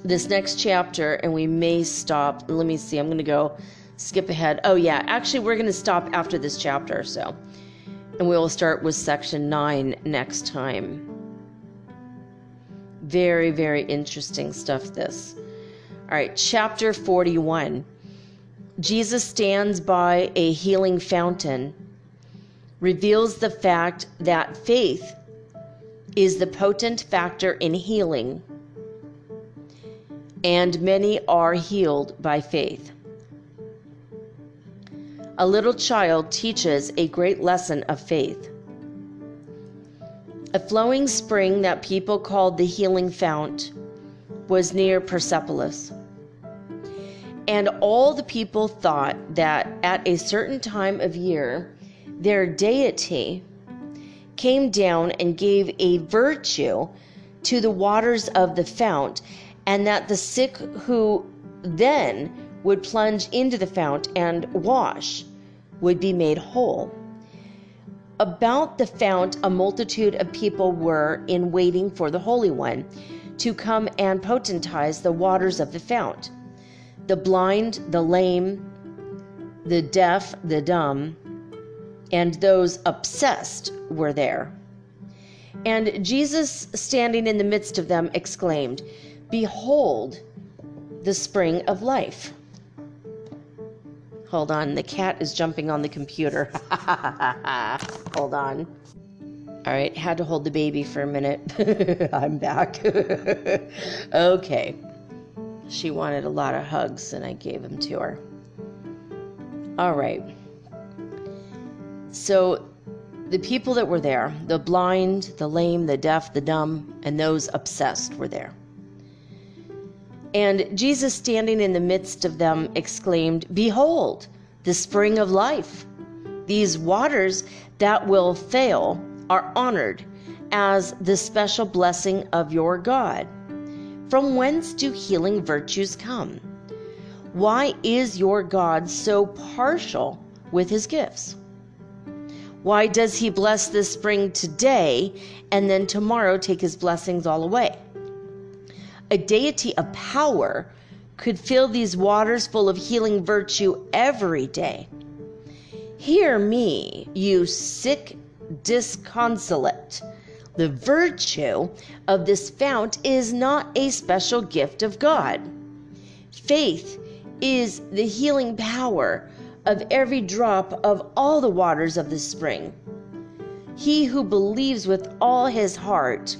this next chapter, and we may stop. Let me see. I'm going to go skip ahead. Oh yeah, actually, we're going to stop after this chapter, so, and we will start with section nine next time. Very, very interesting stuff. This. All right, chapter 41. Jesus stands by a healing fountain, reveals the fact that faith is the potent factor in healing, and many are healed by faith. A little child teaches a great lesson of faith. A flowing spring that people called the healing fount was near Persepolis. And all the people thought that at a certain time of year, their deity came down and gave a virtue to the waters of the fount, and that the sick who then would plunge into the fount and wash would be made whole. About the fount, a multitude of people were in waiting for the Holy One to come and potentize the waters of the fount the blind, the lame, the deaf, the dumb, and those obsessed were there. And Jesus, standing in the midst of them, exclaimed, Behold the spring of life. Hold on, the cat is jumping on the computer. (laughs) hold on. All right, had to hold the baby for a minute. (laughs) I'm back. (laughs) okay. She wanted a lot of hugs, and I gave them to her. All right. So, the people that were there the blind, the lame, the deaf, the dumb, and those obsessed were there. And Jesus, standing in the midst of them, exclaimed, Behold, the spring of life. These waters that will fail are honored as the special blessing of your God. From whence do healing virtues come? Why is your God so partial with his gifts? Why does he bless this spring today and then tomorrow take his blessings all away? A deity of power could fill these waters full of healing virtue every day. Hear me, you sick disconsolate the virtue of this fount is not a special gift of God. Faith is the healing power of every drop of all the waters of the spring. He who believes with all his heart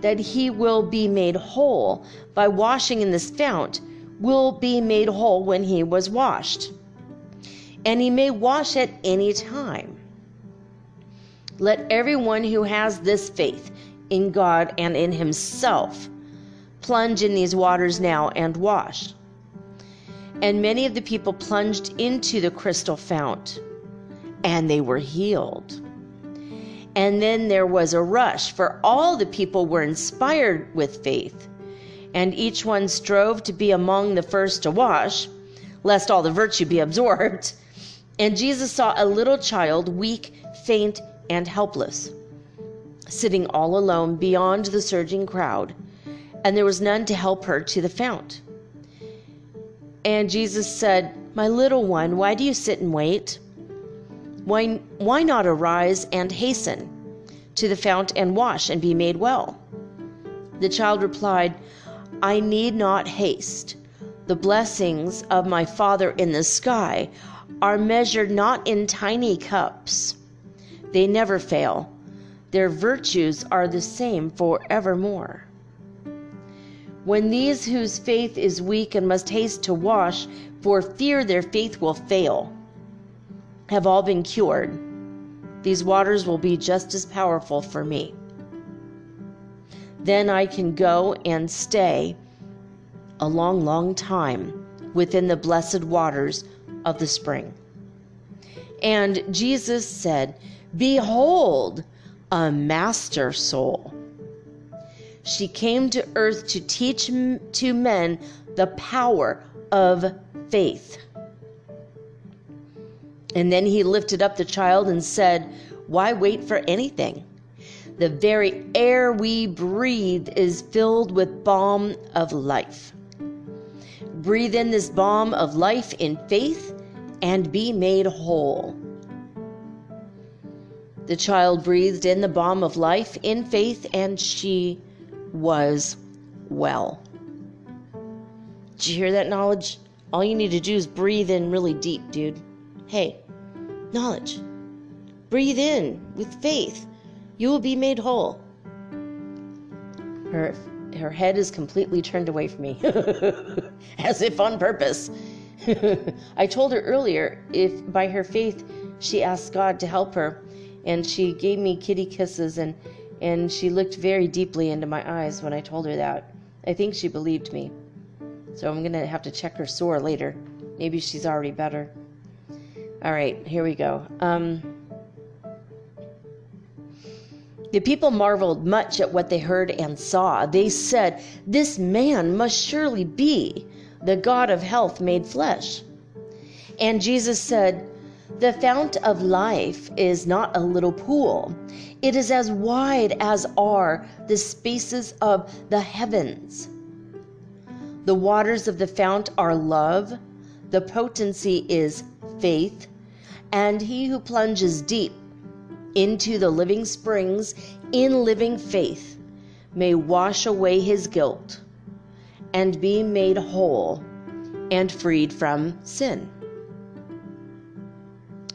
that he will be made whole by washing in this fount will be made whole when he was washed. And he may wash at any time. Let everyone who has this faith in God and in himself plunge in these waters now and wash. And many of the people plunged into the crystal fount and they were healed. And then there was a rush, for all the people were inspired with faith, and each one strove to be among the first to wash, lest all the virtue be (laughs) absorbed. And Jesus saw a little child, weak, faint, and helpless, sitting all alone beyond the surging crowd, and there was none to help her to the fount. And Jesus said, My little one, why do you sit and wait? Why, why not arise and hasten to the fount and wash and be made well? The child replied, I need not haste. The blessings of my Father in the sky are measured not in tiny cups. They never fail. Their virtues are the same for evermore. When these whose faith is weak and must haste to wash, for fear their faith will fail, have all been cured, these waters will be just as powerful for me. Then I can go and stay a long, long time within the blessed waters of the spring. And Jesus said, Behold, a master soul. She came to earth to teach to men the power of faith. And then he lifted up the child and said, Why wait for anything? The very air we breathe is filled with balm of life. Breathe in this balm of life in faith and be made whole. The child breathed in the balm of life in faith, and she was well. Did you hear that knowledge? All you need to do is breathe in really deep, dude. Hey, knowledge. Breathe in with faith. You will be made whole. Her her head is completely turned away from me, (laughs) as if on purpose. (laughs) I told her earlier if by her faith she asked God to help her, and she gave me kitty kisses and and she looked very deeply into my eyes when I told her that. I think she believed me. So I'm going to have to check her sore later. Maybe she's already better. All right, here we go. Um, the people marveled much at what they heard and saw. They said, This man must surely be the God of health made flesh. And Jesus said, The fount of life is not a little pool, it is as wide as are the spaces of the heavens. The waters of the fount are love, the potency is faith, and he who plunges deep into the living springs in living faith may wash away his guilt and be made whole and freed from sin.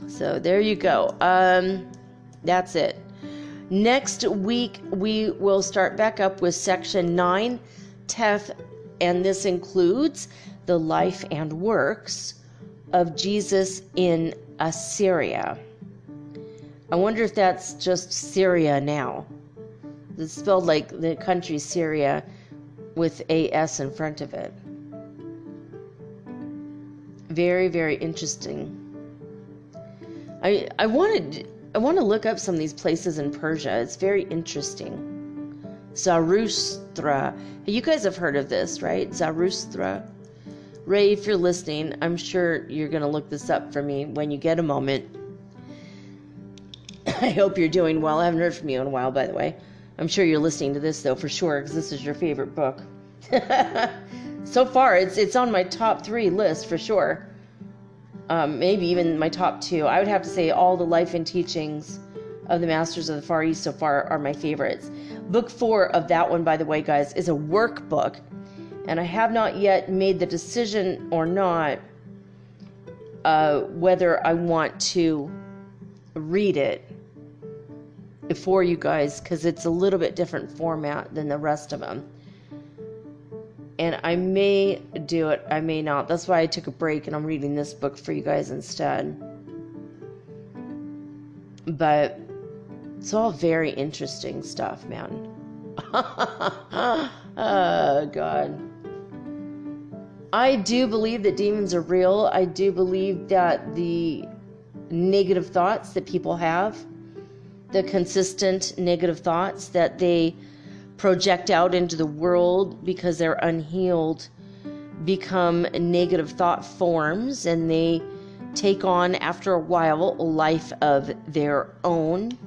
So there you go. Um, that's it. Next week, we will start back up with section 9, Teth, and this includes the life and works of Jesus in Assyria. I wonder if that's just Syria now. It's spelled like the country Syria with a S in front of it. Very, very interesting. I I wanted I want to look up some of these places in Persia. It's very interesting. Zarustra. You guys have heard of this, right? Zarustra. Ray, if you're listening, I'm sure you're going to look this up for me when you get a moment. (coughs) I hope you're doing well. I haven't heard from you in a while, by the way. I'm sure you're listening to this though for sure, because this is your favorite book. (laughs) so far, it's it's on my top three list for sure. Um, maybe even my top two. I would have to say all the life and teachings of the Masters of the Far East so far are my favorites. Book four of that one, by the way, guys, is a workbook, and I have not yet made the decision or not uh, whether I want to read it for you guys because it's a little bit different format than the rest of them. And I may do it, I may not. That's why I took a break and I'm reading this book for you guys instead. But it's all very interesting stuff, man. (laughs) oh, God. I do believe that demons are real. I do believe that the negative thoughts that people have, the consistent negative thoughts that they project out into the world because they're unhealed, become negative thought forms and they take on, after a while, a life of their own.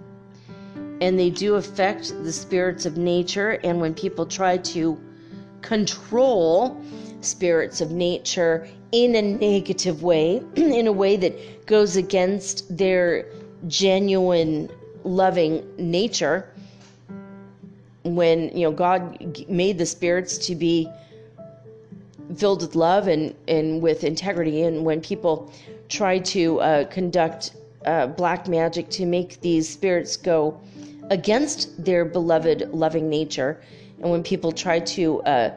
And they do affect the spirits of nature. And when people try to control spirits of nature in a negative way, (clears throat) in a way that goes against their genuine loving nature, when you know God made the spirits to be filled with love and and with integrity, and when people try to uh, conduct uh, black magic to make these spirits go against their beloved loving nature, and when people try to uh,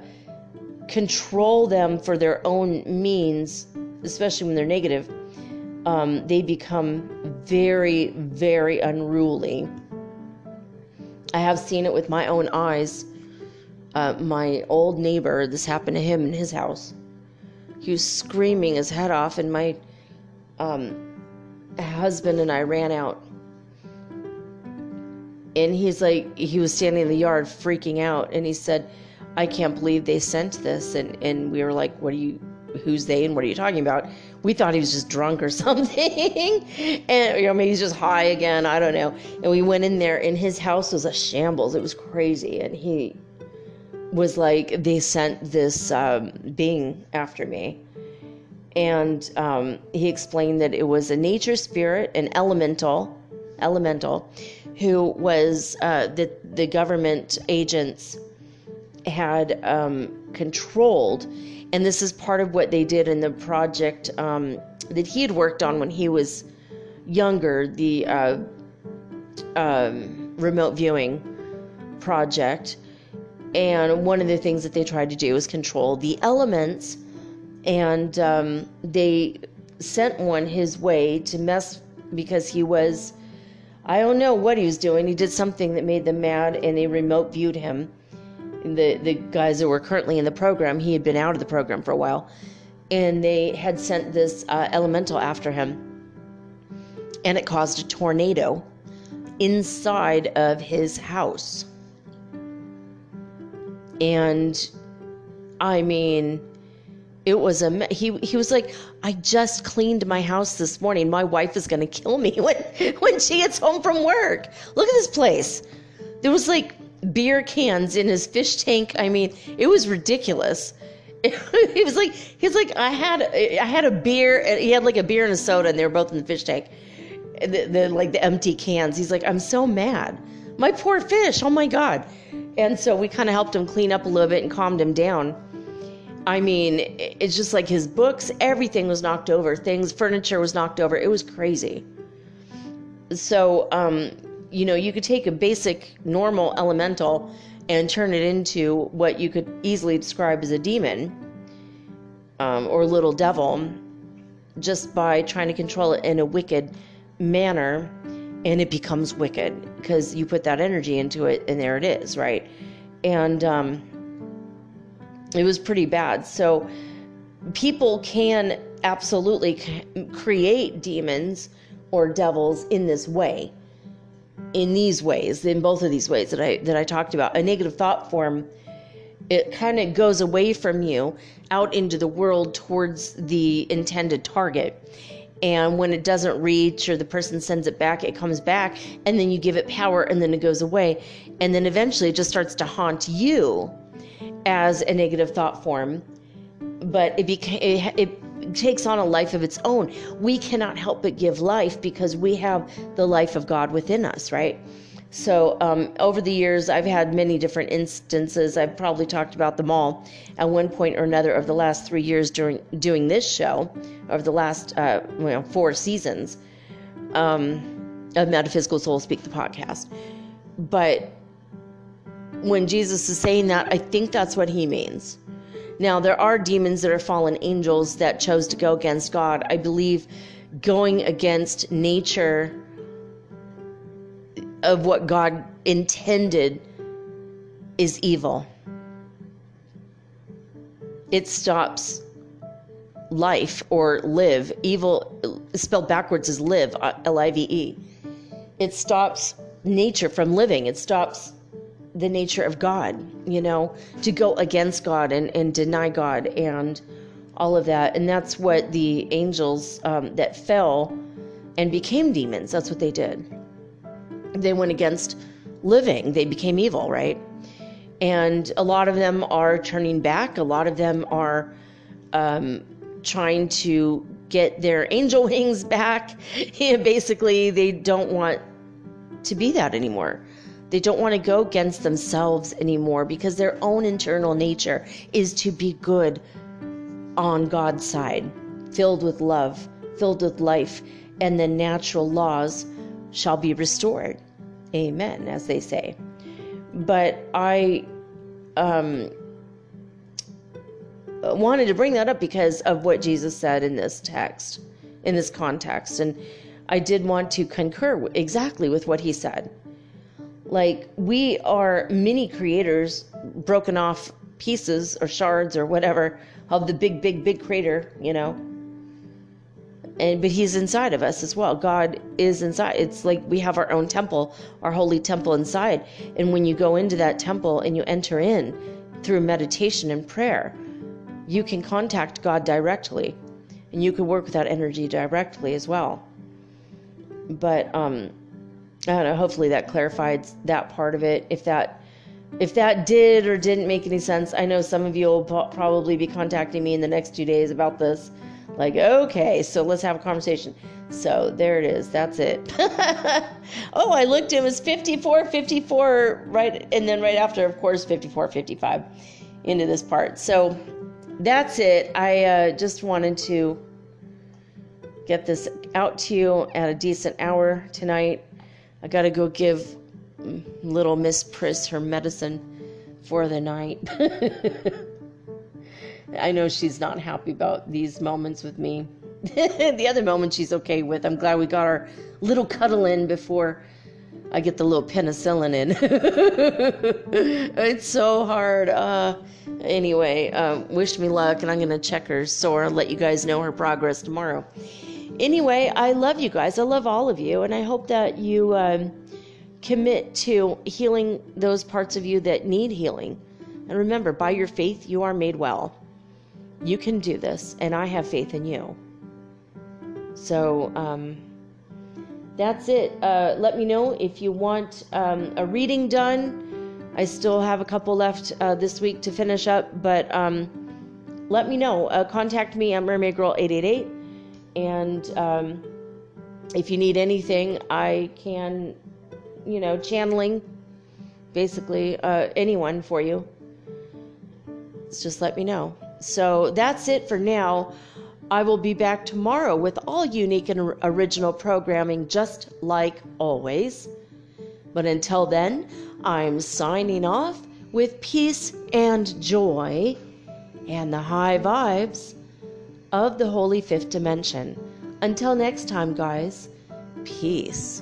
control them for their own means, especially when they're negative, um, they become very, very unruly. I have seen it with my own eyes. Uh, my old neighbor, this happened to him in his house. He was screaming his head off, and my um, husband and I ran out. And he's like, he was standing in the yard freaking out, and he said, I can't believe they sent this. And, and we were like, what are you, who's they, and what are you talking about? We thought he was just drunk or (laughs) something. and, you know, maybe he's just high again. I don't know. And we went in there, and his house was a shambles. It was crazy. And he was like, they sent this um, being after me. And um, he explained that it was a nature spirit, an elemental, elemental, who was uh, the the government agents had um, controlled, and this is part of what they did in the project um, that he had worked on when he was younger, the uh, um, remote viewing project. And one of the things that they tried to do was control the elements, and um, they sent one his way to mess because he was I don't know what he was doing. He did something that made them mad, and they remote viewed him. The the guys that were currently in the program, he had been out of the program for a while, and they had sent this uh, elemental after him, and it caused a tornado inside of his house. And I mean, it was a he he was like i just cleaned my house this morning. My wife is going to kill me (laughs) when when she gets home from work. Look at this place. There was like beer cans in his fish tank. I mean it was ridiculous. (laughs) He was like he was like i had i had a beer he had like a beer and a soda and they were both in the fish tank. The, the like the empty cans. He's like i'm so mad. My poor fish. Oh my god. And so we kind of helped him clean up a little bit and calmed him down. I mean, it's just like his books, everything was knocked over. Things, furniture was knocked over. It was crazy. So, um, you know, you could take a basic, normal elemental and turn it into what you could easily describe as a demon um, or little devil just by trying to control it in a wicked manner. And it becomes wicked because you put that energy into it, and there it is, right? And, um, it was pretty bad. So people can absolutely create demons or devils in this way in these ways in both of these ways that I that I talked about a negative thought form it kind of goes away from you out into the world towards the intended target. And when it doesn't reach or the person sends it back it comes back and then you give it power and then it goes away. And then eventually it just starts to haunt you as a negative thought form, but it, beca- it, it takes on a life of its own. We cannot help but give life because we have the life of God within us, right? So, um, over the years, I've had many different instances. I've probably talked about them all at one point or another over the last three years during doing this show, over the last uh, four seasons um, of Metaphysical Soul Speak the podcast. But when Jesus is saying that, I think that's what he means. Now, there are demons that are fallen angels that chose to go against God. I believe going against nature of what God intended is evil. It stops life or live. Evil spelled backwards is live, uh, L I V E. It stops nature from living. It stops the nature of God, you know, to go against God and, and deny God and all of that. And that's what the angels um, that fell and became demons, that's what they did. They went against living, they became evil, right? And a lot of them are turning back, a lot of them are um, trying to get their angel (laughs) wings back. (laughs) Basically, they don't want to be that anymore. They don't want to go against themselves anymore because their own internal nature is to be good on God's side, filled with love, filled with life, and the natural laws shall be restored. Amen, as they say. But I um, wanted to bring that up because of what Jesus said in this text, in this context. And I did want to concur exactly with what he said. Like, we are mini creators, broken off pieces or shards or whatever of the big, big, big crater, you know. And but he's inside of us as well. God is inside. It's like we have our own temple, our holy temple inside. And when you go into that temple and you enter in through meditation and prayer, you can contact God directly. And you can work with that energy directly as well. But um I don't know, hopefully that clarified that part of it. If that if that did or didn't make any sense, I know some of you will probably be contacting me in the next two days about this. Like, okay, so let's have a conversation. So there it is. That's it. (laughs) oh, I looked. It was 54, 54, right? And then right after, of course, 54, 55 into this part. So that's it. I uh, just wanted to get this out to you at a decent hour tonight. I got to go give little Miss Priss her medicine for the night. (laughs) I know she's not happy about these moments with me. (laughs) the other moments she's okay with. I'm glad we got our little cuddle in before I get the little penicillin in. (laughs) it's so hard. Uh, anyway, uh, wish me luck, and I'm going to check her sore let you guys know her progress tomorrow. Anyway, I love you guys. I love all of you, and I hope that you. Um, commit to healing those parts of you that need healing. And remember, by your faith, you are made well. You can do this, and I have faith in you. So, um, that's it. Uh, let me know if you want um, a reading done. I still have a couple left uh, this week to finish up, but um, let me know. Uh, contact me at Mermaid Girl 888 and um, if you need anything, I can you know, channeling basically uh, anyone for you. just let me know. So that's it for now. I will be back tomorrow with all unique and original programming, just like always. But until then, I'm signing off with peace and joy and the high vibes of the Holy Fifth Dimension. Until next time, guys, peace.